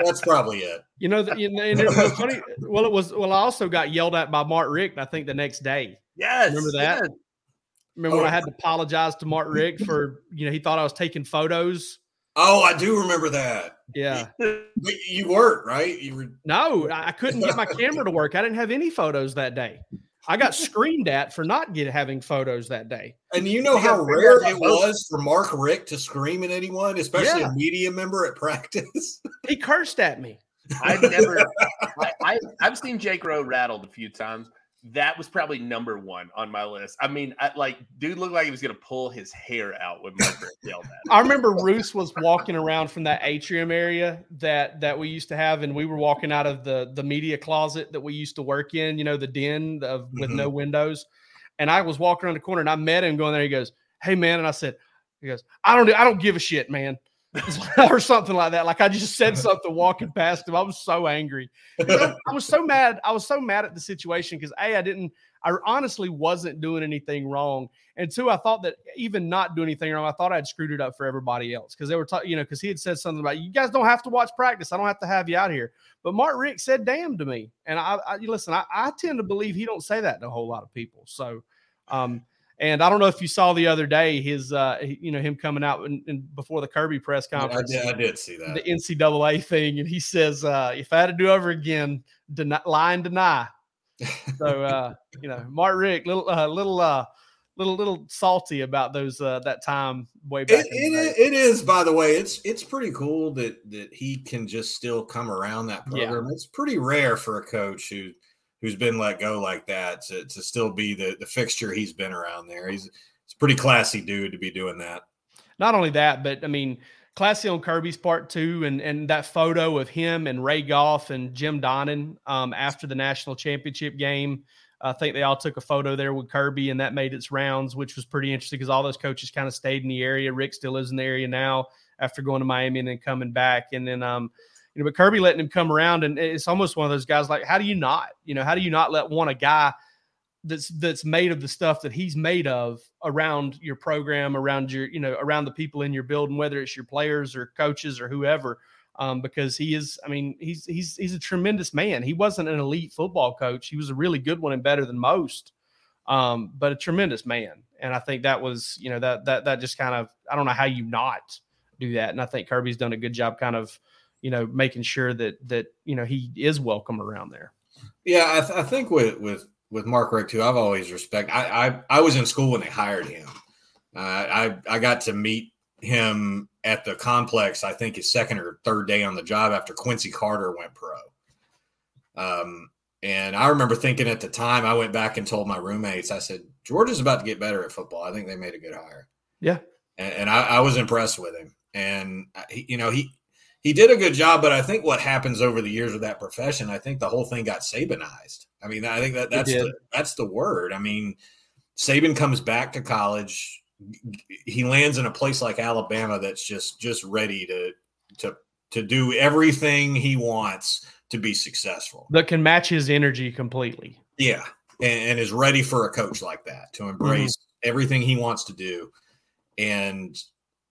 That's probably it. You know, the, you know and it was funny. Well, it was. Well, I also got yelled at by Mark Richt. I think the next day. Yes, remember that? Yes. Remember oh. when I had to apologize to Mark Richt for you know he thought I was taking photos. Oh, I do remember that. Yeah, but you weren't right. You were no, I couldn't get my camera to work. I didn't have any photos that day. I got screamed at for not get, having photos that day. And you know how rare it was for Mark Richt to scream at anyone, especially yeah. a media member at practice. he cursed at me. I've never, I, I, have seen Jake Rowe rattled a few times, that was probably number one on my list. I mean, I, like, dude looked like he was gonna pull his hair out when Mark Richt yelled at. I remember Roos was walking around from that atrium area that that we used to have, and we were walking out of the the media closet that we used to work in. You know, the den of with mm-hmm. no windows. And I was walking around the corner, and I met him going there. He goes, "Hey, man," and I said, "He goes, I don't, I don't give a shit, man." or something like that. Like I just said something walking past him. I was so angry. I, I was so mad. I was so mad at the situation because a I didn't. I honestly wasn't doing anything wrong, and two, I thought that even not doing anything wrong, I thought I'd screwed it up for everybody else because they were, talking, you know, because he had said something about you guys don't have to watch practice. I don't have to have you out here. But Mark Richt said "damn" to me, and I, I listen. I, I tend to believe he don't say that to a whole lot of people. So, um, and I don't know if you saw the other day his, uh, you know, him coming out in, in before the Kirby press conference. Yeah, I, did, I, did, see that the NCAA thing, and he says, uh, "If I had to do over again, deny, lie and deny." so, uh, you know, Mark Richt, little, uh, little, uh, little, little salty about those uh, that time way back. It, it, it is, by the way, it's it's pretty cool that that he can just still come around that program. Yeah. It's pretty rare for a coach who who's been let go like that to, to still be the, the fixture he's been around there. He's, a pretty classy dude to be doing that. Not only that, but I mean, classy on Kirby's part too, and and that photo of him and Ray Goff and Jim Donnan um, after the national championship game. I think they all took a photo there with Kirby, and that made its rounds, which was pretty interesting because all those coaches kind of stayed in the area. Richt still lives in the area now after going to Miami and then coming back. And then um, you know, but Kirby letting him come around, and it's almost one of those guys like, how do you not, you know, how do you not let one a guy that's that's made of the stuff that he's made of around your program, around your, you know, around the people in your building, whether it's your players or coaches or whoever, um, because he is, I mean, he's he's he's a tremendous man. He wasn't an elite football coach; he was a really good one and better than most, um, but a tremendous man. And I think that was, you know, that that that just kind of, I don't know how you not do that. And I think Kirby's done a good job, kind of you know, making sure that that you know he is welcome around there. Yeah, I, th- I think with with with Mark Richt too, I've always respect. I I, I was in school when they hired him. Uh, I I got to meet him at the complex. I think his second or third day on the job after Quincy Carter went pro. Um, and I remember thinking at the time, I went back and told my roommates, I said, Georgia's about to get better at football. I think they made a good hire. Yeah. And, and I, I was impressed with him. And, uh, he, you know, he, he did a good job, but I think what happens over the years of that profession, I think the whole thing got Sabanized. I mean, I think that that's the, that's the word. I mean, Saban comes back to college. He lands in a place like Alabama that's just just ready to to to do everything he wants to be successful. That can match his energy completely. Yeah. And, and is ready for a coach like that to embrace mm-hmm. everything he wants to do. And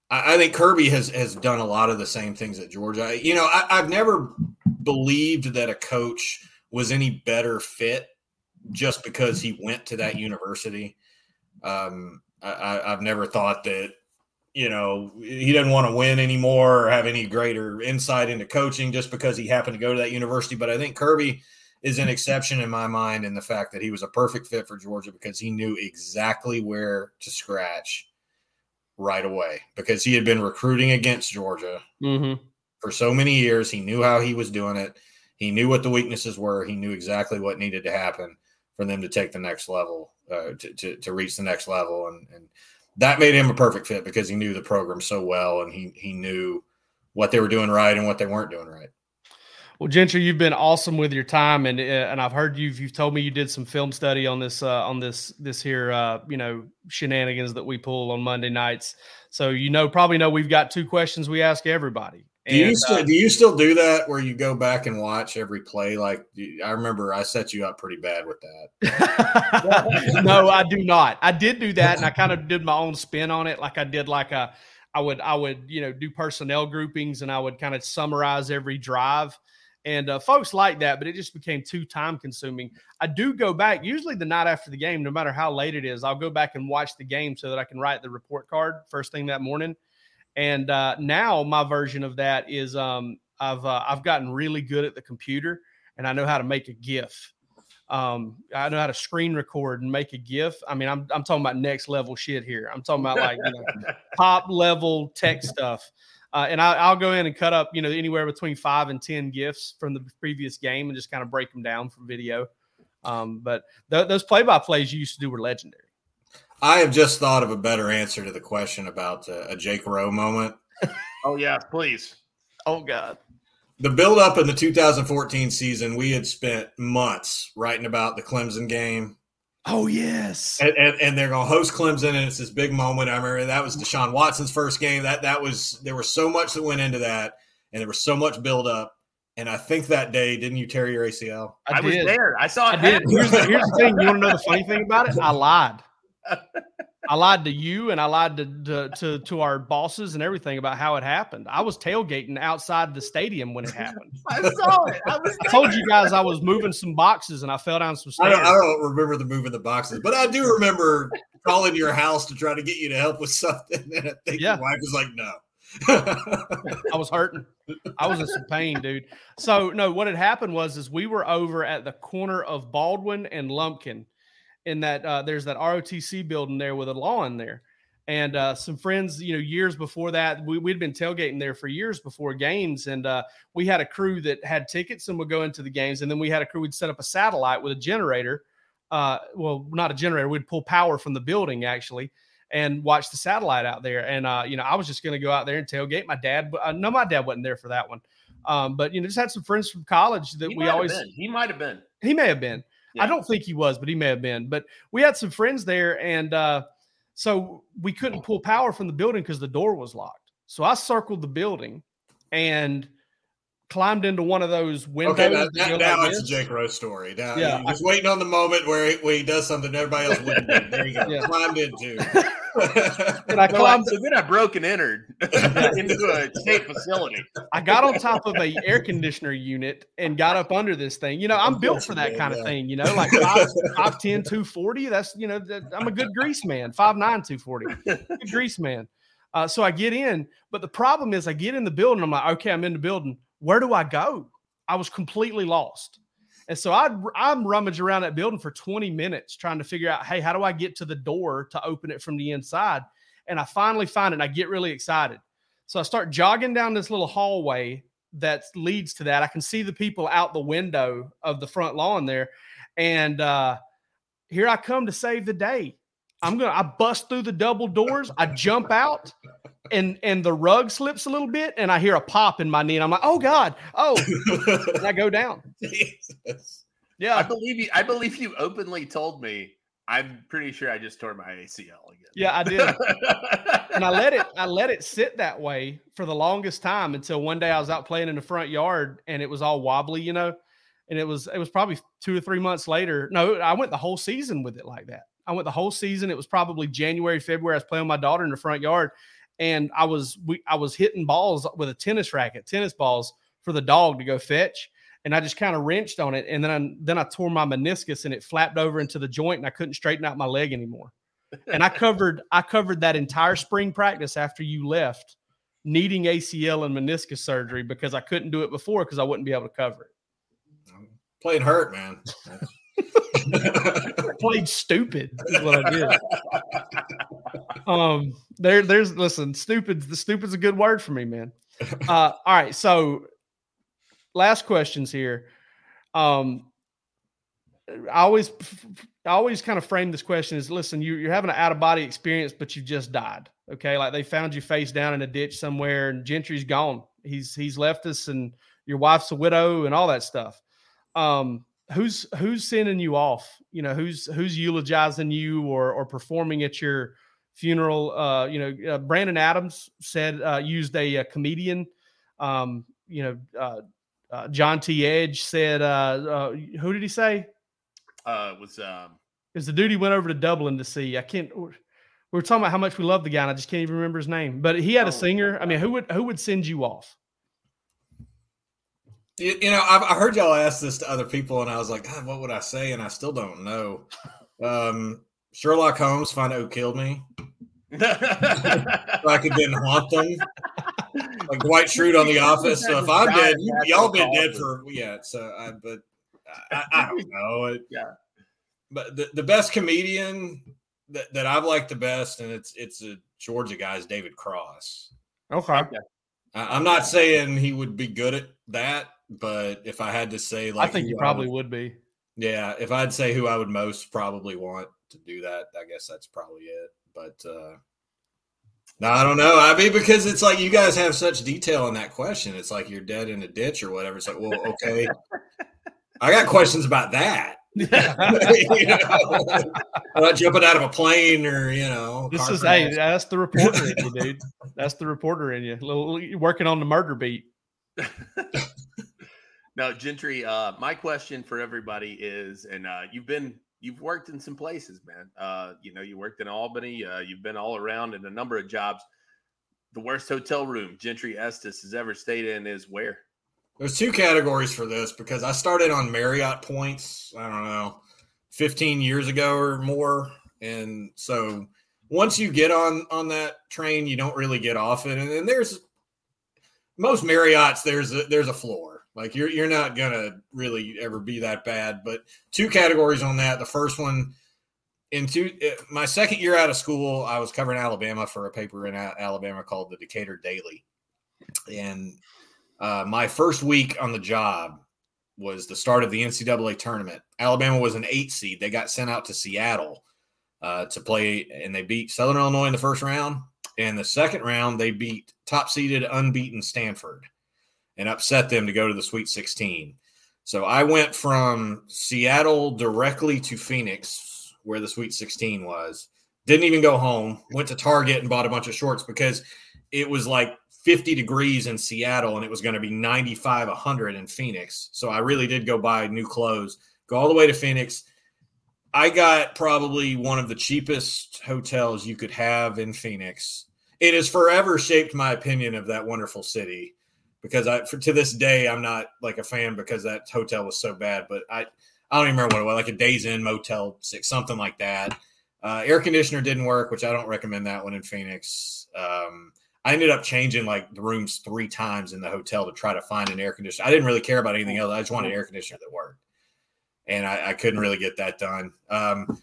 I, I, think Kirby has has done a lot of the same things at Georgia. You know, I, I've never believed that a coach was any better fit just because he went to that university. Um, I, have never thought that you know, he doesn't want to win anymore or have any greater insight into coaching just because he happened to go to that university. But I think Kirby is an exception in my mind in the fact that he was a perfect fit for Georgia because he knew exactly where to scratch right away because he had been recruiting against Georgia mm-hmm. for so many years. He knew how he was doing it. He knew what the weaknesses were. He knew exactly what needed to happen for them to take the next level, uh, to, to, to reach the next level. And, and that made him a perfect fit because he knew the program so well and he he knew what they were doing right and what they weren't doing right. Well, Gentry, you've been awesome with your time, and uh, and I've heard you've you've told me you did some film study on this uh, on this this here uh, you know shenanigans that we pull on Monday nights. So you know probably know we've got two questions we ask everybody. Do you still uh, do you still do that where you go back and watch every play? Like I remember I set you up pretty bad with that. no, I do not. I did do that, and I kind of did my own spin on it. Like I did, like a I would I would you know do personnel groupings, and I would kind of summarize every drive. And uh, folks like that, but it just became too time consuming. I do go back usually the night after the game, no matter how late it is. I'll go back and watch the game so that I can write the report card first thing that morning and uh, now my version of that is um, I've uh, I've gotten really good at the computer, and I know how to make a GIF. Um, I know how to screen record and make a GIF. I mean, I'm I'm talking about next level shit here. I'm talking about like you know, top level tech stuff. Uh, and I, will go in and cut up, you know, anywhere between five and ten gifs from the previous game, and just kind of break them down for video. Um, but th- those play by plays you used to do were legendary. I have just thought of a better answer to the question about uh, a Jake Rowe moment. oh yeah, please. Oh God. The build up in the 2014 season, we had spent months writing about the Clemson game. Oh yes, and, and, and they're going to host Clemson, and it's this big moment. I remember that was Deshaun Watson's first game. That that was there was so much that went into that, and there was so much build up. And I think that day, didn't you tear your ACL? I, I was there. I saw it. I did. Here's the, here's the thing. You want to know the funny thing about it? I lied. I lied to you and I lied to, to, to to our bosses and everything about how it happened. I was tailgating outside the stadium when it happened. I saw it. I, I told you guys I was moving some boxes and I fell down some stairs. I don't, I don't remember the moving the boxes, but I do remember calling your house to try to get you to help with something. And I think yeah. your wife was like, "No." I was hurting. I was in some pain, dude. So no, what had happened was is we were over at the corner of Baldwin and Lumpkin in that uh, there's that ROTC building there with a lawn there. And uh, some friends, you know, years before that, we, we'd been tailgating there for years before games. And uh, we had a crew that had tickets and would go into the games. And then we had a crew, we'd set up a satellite with a generator. Uh, well, not a generator, we'd pull power from the building actually and watch the satellite out there. And, uh, you know, I was just going to go out there and tailgate. My dad, uh, no, my dad wasn't there for that one. Um, but, you know, just had some friends from college that he we always, he might have been, he may have been. Yeah. I don't think he was, but he may have been. But we had some friends there, and uh, so we couldn't pull power from the building because the door was locked. So I circled the building and climbed into one of those windows. Okay, now, now, now like it's a Jake Rowe's story. Now, yeah, just waiting on the moment where he, where he does something everybody else wouldn't do. There you go. Yeah. Climbed into. and I climbed. So then I broke and entered into a state facility. I got on top of a air conditioner unit and got up under this thing. You know, I'm built for that kind of thing. You know, like 5, 5'10", 240. That's you know, I'm a good grease man. 5'9", 240. Good grease man. Uh, so I get in, but the problem is I get in the building. I'm like, okay, I'm in the building where do I go? I was completely lost. And so I I'm rummaging around that building for 20 minutes trying to figure out, hey, how do I get to the door to open it from the inside? And I finally find it and I get really excited. So I start jogging down this little hallway that leads to that. I can see the people out the window of the front lawn there. And uh here I come to save the day. I'm gonna I bust through the double doors, I jump out, and and the rug slips a little bit, and I hear a pop in my knee, and I'm like, oh God, oh, and I go down. Jesus. Yeah, I believe you. I believe you openly told me. I'm pretty sure I just tore my ACL again. yeah, I did. and I let it I let it sit that way for the longest time until one day I was out playing in the front yard and it was all wobbly, you know. And it was it was probably two or three months later. No, I went the whole season with it like that. I went the whole season. It was probably January, February. I was playing with my daughter in the front yard, and I was we I was hitting balls with a tennis racket, tennis balls for the dog to go fetch. And I just kind of wrenched on it, and then I, then I tore my meniscus, and it flapped over into the joint, and I couldn't straighten out my leg anymore. And I covered I covered that entire spring practice after you left, needing ACL and meniscus surgery because I couldn't do it before because I wouldn't be able to cover it. Playing hurt, man. Played stupid is what I did. Um, there, there's listen, stupid's the stupid's a good word for me, man. Uh, all right, so last questions here. Um, I always, I always kind of frame this question as: Listen, you, you're having an out of body experience, but you just died. Okay, like they found you face down in a ditch somewhere, and Gentry's gone. He's he's left us, and your wife's a widow, and all that stuff. Um, who's who's sending you off? You know who's who's eulogizing you or or performing at your funeral? Uh you know uh, brandon adams said uh used a, a comedian. Um you know uh, uh john t. Edge said uh, uh who did he say? Uh, it was um, is the dude he went over to dublin to see. I can't we were talking about how much we love the guy and i just can't even remember his name. But he had a Oh, singer. I mean who would who would send you off You, you know, I've, I heard y'all ask this to other people, and I was like, God, what would I say? And I still don't know. Um, Sherlock Holmes find out who killed me. So I could then haunt them, like Dwight Schrute on The Office. So if I'm dead, you, y'all been dead for yeah. So, I, but I, I don't know. It, Yeah. But the, the best comedian that, that I've liked the best, and it's it's a Georgia guy, is David Cross. okay I, I'm not saying he would be good at that, but if I had to say, like, i think you probably would- would be yeah, if I'd say who I would most probably want to do that, I guess that's probably it. But uh no, I don't know. I mean, because it's like you guys have such detail in that question. It's like you're dead in a ditch or whatever. It's like, well, okay. I got questions about that. you know? I'm not jumping out of a plane or you know. This is hey, that's the reporter in you, dude. That's the reporter in you. Little, working on the murder beat. No, Gentry. Uh, my question for everybody is, and uh, you've been, you've worked in some places, man. Uh, you know, you worked in Albany. Uh, you've been all around in a number of jobs. The worst hotel room Gentry Estes has ever stayed in is where? There's two categories for this because I started on Marriott points, I don't know, 15 years ago or more. And so once you get on on that train, you don't really get off it. And then there's most Marriotts, there's a there's a floor. Like you're you're not gonna really ever be that bad. But two categories on that. The first one in two, eh, my second year out of school, I was covering Alabama for a paper in Alabama called the Decatur Daily. And uh, my first week on the job was the start of the NCAA tournament. Alabama was an eight seed. They got sent out to Seattle uh, to play, and they beat Southern Illinois in the first round. And the second round, they beat top seeded, unbeaten Stanford and upset them to go to the Sweet 16. So I went from Seattle directly to Phoenix, where the Sweet 16 was. Didn't even go home. Went to Target and bought a bunch of shorts because it was like 50 degrees in Seattle and it was going to be 95, 100 in Phoenix. So I really did go buy new clothes, go all the way to Phoenix. I got probably one of the cheapest hotels you could have in Phoenix. It has forever shaped my opinion of that wonderful city because I, for, to this day, I'm not like a fan because that hotel was so bad. But I, I don't even remember what it was, like a Days Inn Motel Six, something like that. Uh, air conditioner didn't work, which I don't recommend that one in Phoenix. Um, I ended up changing like the rooms three times in the hotel to try to find an air conditioner. I didn't really care about anything else. I just wanted an air conditioner that worked. and I, I couldn't really get that done. Um,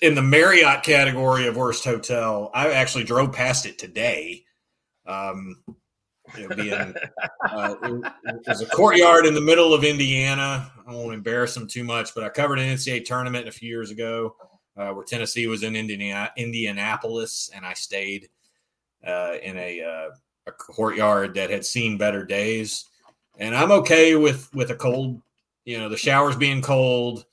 in the Marriott category of worst hotel, I actually drove past it today. Um, it being uh, it was a courtyard in the middle of Indiana. I won't embarrass them too much, but I covered an NCAA tournament a few years ago uh, where Tennessee was in Indiana, Indianapolis, and I stayed uh, in a, uh, a courtyard that had seen better days. And I'm okay with with a cold, you know, the showers being cold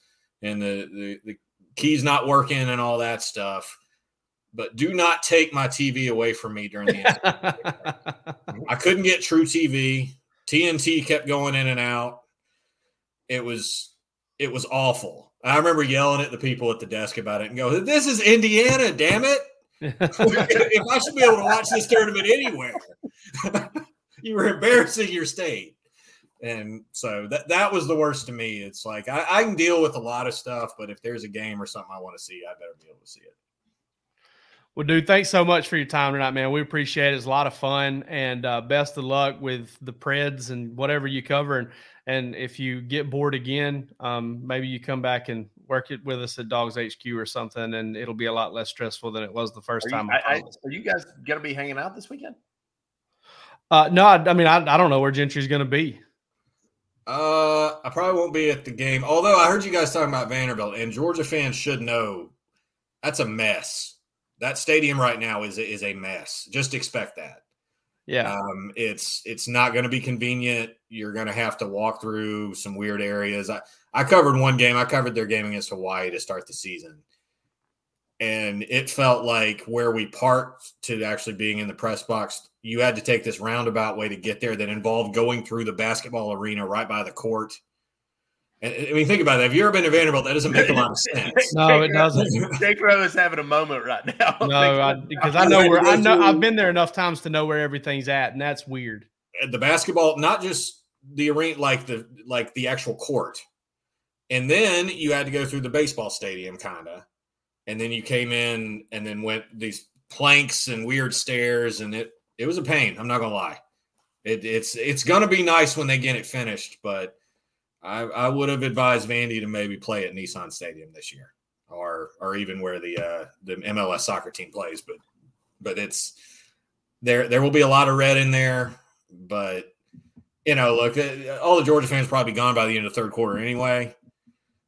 and the the, the keys not working and all that stuff but do not take my TV away from me during the I couldn't get truTV. TNT kept going in and out. It was it was awful. I remember yelling at the people at the desk about it and go, "This is Indiana, damn it! if I should be able to watch this tournament anywhere, you were embarrassing your state." And so that that was the worst to me. It's like I, I can deal with a lot of stuff, but if there's a game or something I want to see, I better be able to see it. Well, dude, thanks so much for your time tonight, man. We appreciate it. It's a lot of fun, and uh, best of luck with the Preds and whatever you cover. And and if you get bored again, um, maybe you come back and work it with us at DawgsHQ or something, and it'll be a lot less stressful than it was the first are time. You, I, I, are you guys gonna be hanging out this weekend? Uh, no, I, I mean I, I don't know where Gentry's gonna be. Uh, I probably won't be at the game. Although I heard you guys talking about Vanderbilt, and Georgia fans should know that's a mess that stadium right now is is a mess. Just expect that. Yeah. Um, it's it's not going to be convenient. You're going to have to walk through some weird areas. I I covered one game. I covered their game against Hawaii to start the season. And it felt like where we parked to actually being in the press box, you had to take this roundabout way to get there that involved going through the basketball arena right by the court I mean, think about that. If you've ever been to Vanderbilt, that doesn't make a lot of sense. no, it doesn't. Jake Rowe is having a moment right now. No, because I, I, know where I know I've been there enough times to know where everything's at, and that's weird. The basketball, not just the arena, like the like the actual court, and then you had to go through the baseball stadium, kind of, and then you came in and then went these planks and weird stairs, and it it was a pain. I'm not gonna lie. It, it's it's gonna be nice when they get it finished, but I, I would have advised Vandy to maybe play at Nissan Stadium this year, or or even where the uh, the MLS soccer team plays. But but it's there. There will be a lot of red in there, but you know, look, uh, all the Georgia fans probably gone by the end of the third quarter anyway.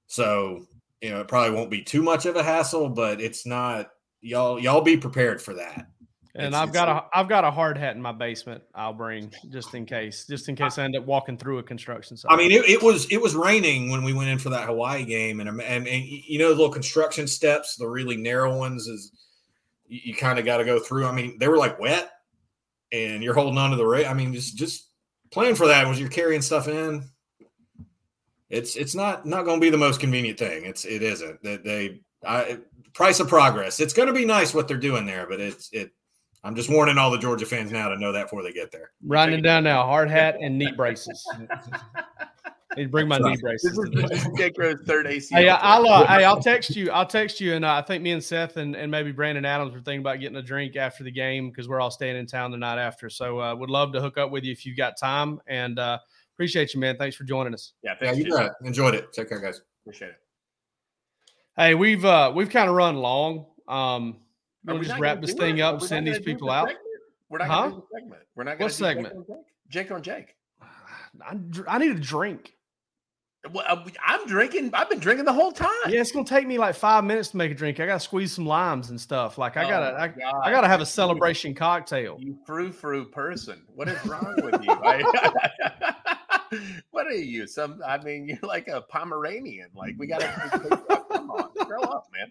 So you know, it probably won't be too much of a hassle, but it's not. Y'all y'all be prepared for that. And it's, I've got a I've got a hard hat in my basement. I'll bring just in case, just in case I, end up walking through a construction site. I mean, it, it, was it was raining when we went in for that Hawaii game, and and, and you know the little construction steps, the really narrow ones, is you, you kind of got to go through. I mean, they were like wet, and you're holding on to the rail. I mean, just just plan for that was you're carrying stuff in. It's it's not not going to be the most convenient thing. It's it isn't that they, they I price of progress. It's going to be nice what they're doing there, but it's it I'm just warning all the Georgia fans now to know that before they get there. Writing it down now: hard hat and knee braces. Need to bring my knee braces. This is Jake third ACL. Hey, I'll uh, hey, I'll text you. I'll text you, and uh, I think me and Seth and, and maybe Brandon Adams were thinking about getting a drink after the game because we're all staying in town the night after. So uh, would love to hook up with you if you've got time. And uh, appreciate you, man. Thanks for joining us. Yeah, yeah, you got Enjoyed it. Take care, guys. Appreciate it. Hey, we've uh, we've kind of run long. Um, We'll just wrap this thing up, send these people out. We're not huh? going to segment. We're not going what segment? Jake on Jake. I, I need a drink. Well, uh, I'm drinking. I've been drinking the whole time. Yeah, it's gonna take me like five minutes to make a drink. I gotta squeeze some limes and stuff. Like I gotta, oh I, I, gotta have a celebration cocktail. You frou frou person. What is wrong with you? what are you? Some? I mean, you're like a Pomeranian. Like we gotta come on, grow up, man.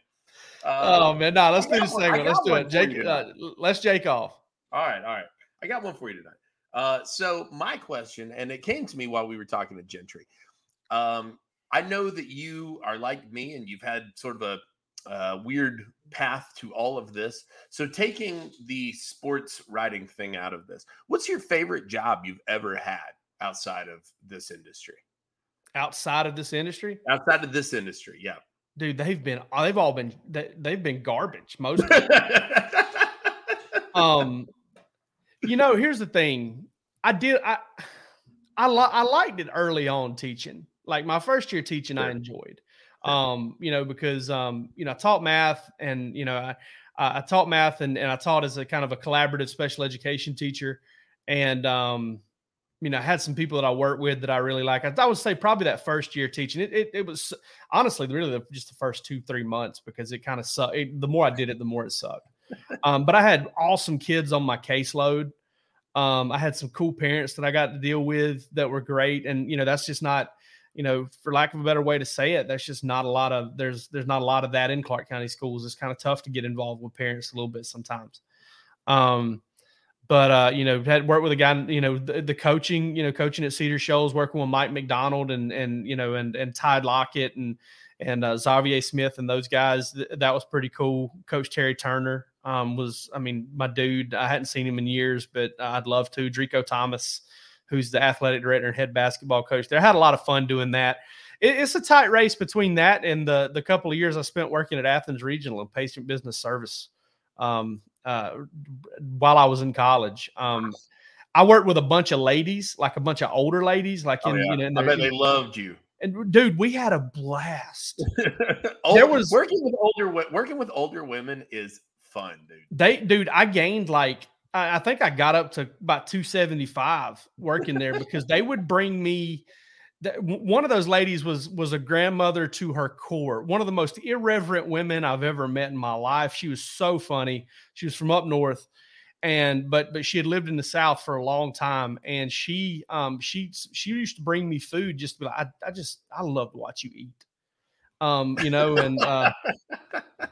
Oh man, no, nah, let's do the segment. Let's do it. Jake, uh, let's Jake off. All right, all right. I got one for you tonight. Uh, so my question, and it came to me while we were talking to Gentry. Um, I know that you are like me, and you've had sort of a uh, weird path to all of this. So taking the sports writing thing out of this, what's your favorite job you've ever had outside of this industry? Outside of this industry? Outside of this industry, yeah dude, they've been they've all been they've been garbage most. um, you know, here's the thing. I did I I li- I liked it early on teaching. Like my first year teaching, sure. I enjoyed. Um, you know, because um, you know, I taught math and you know, I I taught math and, and I taught as a kind of a collaborative special education teacher. And um, you know, I had some people that I worked with that I really like. I, I would say probably that first year teaching, it, it, it was honestly really the, just the first two, three months because it kind of sucked. The more I did it, the more it sucked. Um, but I had awesome kids on my caseload. Um, I had some cool parents that I got to deal with that were great. And, you know, that's just not, you know, for lack of a better way to say it, that's just not a lot of, there's, there's not a lot of that in Clark County schools. It's kind of tough to get involved with parents a little bit sometimes. Um, but uh, you know, had worked with a guy, you know, the, the, coaching, you know, coaching at Cedar Shoals, working with Mike McDonald and and you know, and and Tide Lockett and and uh, Xavier Smith and those guys. Th- that was pretty cool. Coach Terry Turner um, was, I mean, my dude. I hadn't seen him in years, but I'd love to. Drico Thomas, who's the athletic director and head basketball coach there, had a lot of fun doing that. It, it's a tight race between that and the the couple of years I spent working at Athens Regional and Patient Business Service. Um, uh, while I was in college. Um, I worked with a bunch of ladies, like a bunch of older ladies, like oh, in, yeah. you know, I bet they loved you. And dude, we had a blast. there was working with older working with older women is fun, dude. They, dude, I gained like I think I got up to about 275 working there because they would bring me one of those ladies was was a grandmother to her core one of the most irreverent women i've ever met in my life. She was so funny. She was from up north and but but she had lived in the south for a long time and she um she she used to bring me food just like i, I just i love to watch you eat. Um you know and uh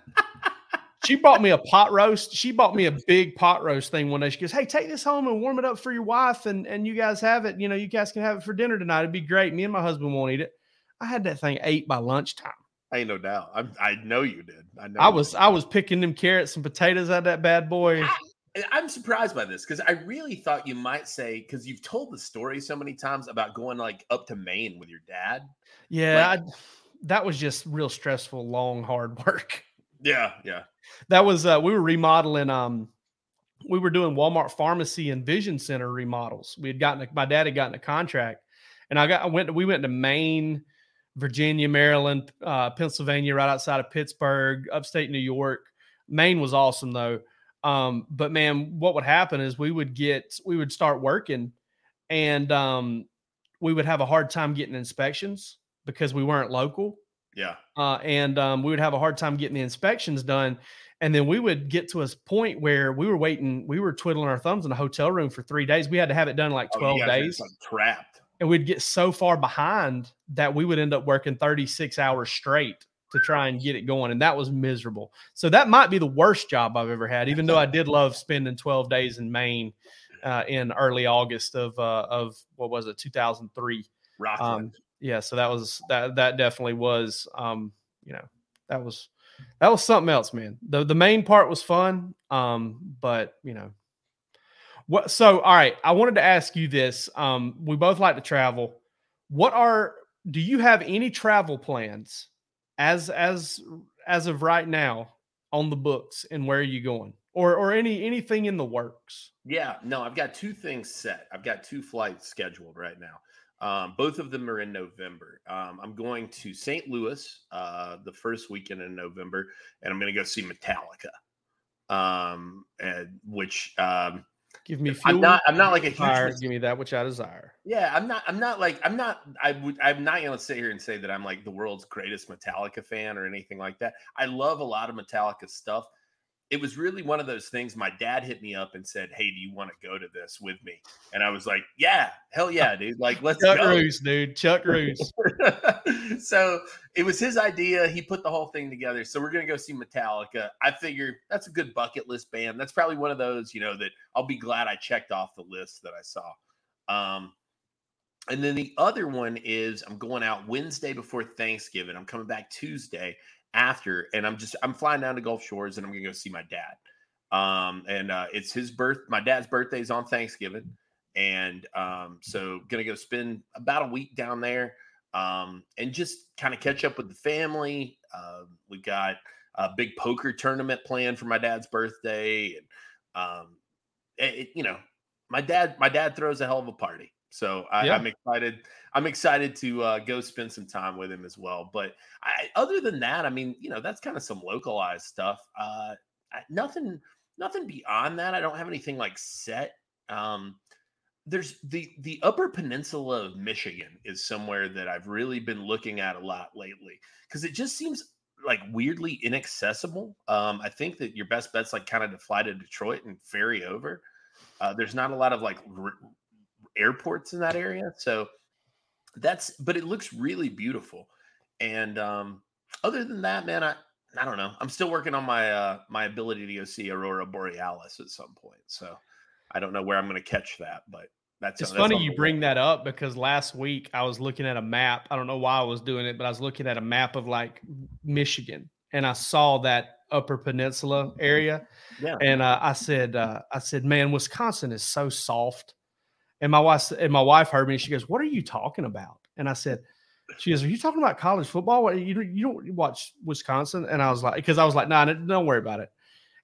she bought me a pot roast. She bought me a big pot roast thing one day. She goes, Hey, take this home and warm it up for your wife and, and you guys have it. You know, you guys can have it for dinner tonight. It'd be great. Me and my husband won't eat it. I had that thing ate by lunchtime. Ain't no doubt. I'm, i know you did. I know. I was. I was picking them carrots and potatoes out of that bad boy. I, I'm surprised by this because I really thought you might say because you've told the story so many times about going like up to Maine with your dad. Yeah, like, I, that was just real stressful, long, hard work. Yeah, yeah. That was uh we were remodeling um we were doing Walmart pharmacy and vision center remodels. We had gotten a, my dad had gotten a contract and I got I went we went to Maine, Virginia, Maryland, uh, Pennsylvania, right outside of Pittsburgh, upstate New York. Maine was awesome though. Um, but man, what would happen is we would get we would start working and um we would have a hard time getting inspections because we weren't local. Yeah. Uh, and um, we would have a hard time getting the inspections done. And then we would get to a point where we were waiting, we were twiddling our thumbs in a hotel room for three days. We had to have it done like 12 oh, days. Trapped. And we'd get so far behind that we would end up working 36 hours straight to try and get it going. And that was miserable. So that might be the worst job I've ever had, even though I did love spending 12 days in Maine uh, in early August of, uh, of what was it, 2003. Um, yeah, so that was that that definitely was um, you know, that was that was something else, man. The the main part was fun. Um, but you know, what so all right, I wanted to ask you this. Um, we both like to travel. What are do you have any travel plans as as as of right now on the books and where are you going? Or or any anything in the works? Yeah, no, I've got two things set. I've got two flights scheduled right now. Um, both of them are in November. Um, I'm going to St. Louis uh, the first weekend in November, and I'm going to go see Metallica. Um, and which um, give me. I'm not. I'm not like a huge. Give me that which I desire. Yeah, I'm not. I'm not like. I'm not. I would. I'm not going to sit here and say that I'm like the world's greatest Metallica fan or anything like that. I love a lot of Metallica stuff it was really one of those things. My dad hit me up and said, "Hey, do you want to go to this with me?" And I was like, "Yeah, hell yeah, dude! Like, let's Chuck go." Roos, dude, Chuck Roos. so it was his idea. He put the whole thing together. So we're gonna go see Metallica. I figure that's a good bucket list band. That's probably one of those, you know, that I'll be glad I checked off the list that I saw. Um, and then the other one is I'm going out Wednesday before Thanksgiving. I'm coming back Tuesday after, and I'm just I'm flying down to Gulf Shores, and I'm gonna go see my dad. Um, and uh, it's his birth. My dad's birthday is on Thanksgiving, and um, so gonna go spend about a week down there, um, and just kind of catch up with the family. Uh, we got a big poker tournament planned for my dad's birthday, and um, it, it, you know, my dad my dad throws a hell of a party. So I, Yeah. I'm excited. I'm excited to uh, go spend some time with him as well. But I, other than that, I mean, you know, that's kind of some localized stuff. Uh, nothing, nothing beyond that. I don't have anything like set. Um, there's the the Upper Peninsula of Michigan is somewhere that I've really been looking at a lot lately because it just seems like weirdly inaccessible. Um, I think that your best bet's like kind of to fly to Detroit and ferry over. Uh, there's not a lot of like r- airports in that area, so that's. But it looks really beautiful, and um, other than that, man, I I don't know. I'm still working on my uh, my ability to go see Aurora Borealis at some point, so I don't know where I'm going to catch that, but that's It's that's funny you bring that up because last week I was looking at a map. I don't know why I was doing it, but I was looking at a map of like Michigan and I saw that upper peninsula area. Yeah. And uh, I said, uh, I said, man, Wisconsin is so soft. And my wife and my wife heard me. and She goes, "What are you talking about?" And I said, "She goes, are you talking about college football? What, you don't- you don't watch Wisconsin?" And I was like, because I was like, "Nah, no, don't worry about it."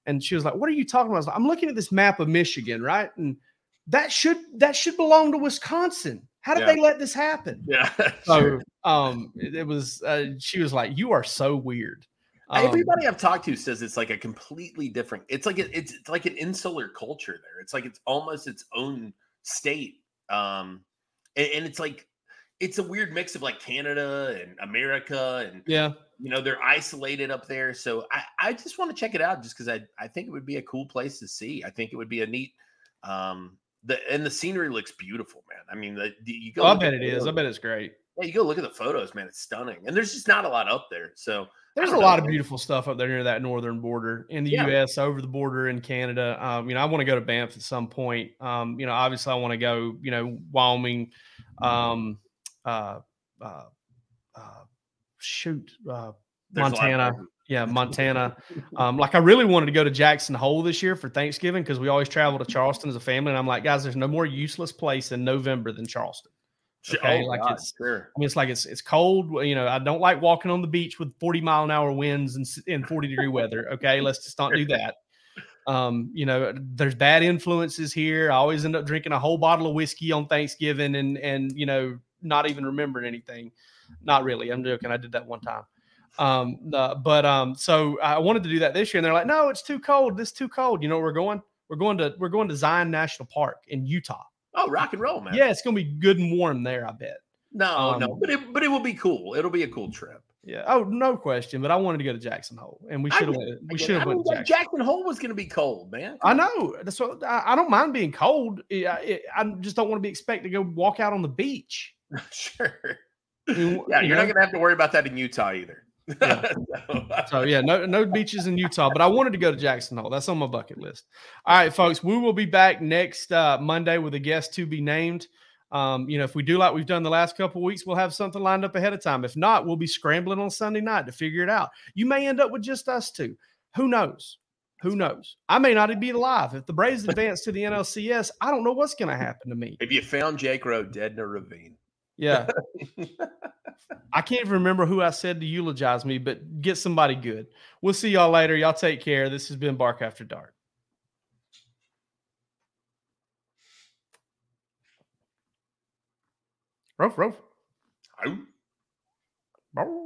And she was like, "What are you talking about?" I was like, "I'm looking at this map of Michigan, right? And that should that should belong to Wisconsin. How did Yeah. they let this happen?" Yeah. So, um, it, it was. Uh, she was like, "You are so weird." Um, Everybody I've talked to says it's like a completely different. It's like a, it's, it's like an insular culture there. It's like it's almost its own state. Um, and, and it's like it's a weird mix of like Canada and America, and yeah, you know they're isolated up there. So I I just want to check it out just because I I think it would be a cool place to see. I think it would be a neat. Um, the and the scenery looks beautiful, man. I mean, the, the you go. Oh, I bet it is. I bet it's great. Yeah, you go look at the photos, man. It's stunning, and there's just not a lot up there. So There's a lot of beautiful stuff up there near that northern border in the Yeah. U.S. over the border in Canada. Um, you know, I want to go to Banff at some point. Um, you know, obviously, I want to go. You know, Wyoming. Um, uh, uh, uh, shoot, uh, there's a lot of Montana. Yeah, Montana. Um, like I really wanted to go to Jackson Hole this year for Thanksgiving because we always travel to Charleston as a family, and I'm like, guys, there's no more useless place in November than Charleston. Okay, oh, like God, it's- sure. I mean, it's like it's it's cold. You know, I don't like walking on the beach with 40 mile an hour winds and, and 40 degree weather. Okay, let's just not do that. Um, you know, there's bad influences here. I always end up drinking a whole bottle of whiskey on Thanksgiving and and you know not even remembering anything. Not really. I'm joking. I did that one time. Um, uh, but um, so I wanted to do that this year, and they're like, no, it's too cold. This too cold. You know, we're going. We're going to we're going to Zion National Park in Utah. Oh, rock and roll, man. Yeah, it's gonna be good and warm there. I bet. No, no, Um, but it but it will be cool. It'll be a cool trip. Yeah. Oh, no question. But I wanted to go to Jackson Hole, and we should have. I We should have went to Jackson. Jackson Hole was going to be cold, man. I know. That's what I, I don't mind being cold. It, I just don't want to be expected to go walk out on the beach. sure. Yeah, you you're know? not going to have to worry about that in Utah either. Yeah. So- So yeah, no no beaches in Utah, but I wanted to go to Jackson Hole. That's on my bucket list. All right, folks, we will be back next uh, Monday with a guest to be named. Um, you know, if we do like we've done the last couple of weeks, we'll have something lined up ahead of time. If not, we'll be scrambling on Sunday night to figure it out. You may end up with just us two. Who knows? Who knows? I may not be alive. If the Braves advance to the NLCS, I don't know what's going to happen to me. Have you found Jake Rowe dead in a ravine? Yeah. I can't even remember who I said to eulogize me, but get somebody good. We'll see y'all later. Y'all take care. This has been Bark After Dark. Ruff, ruff. Ow. Bow.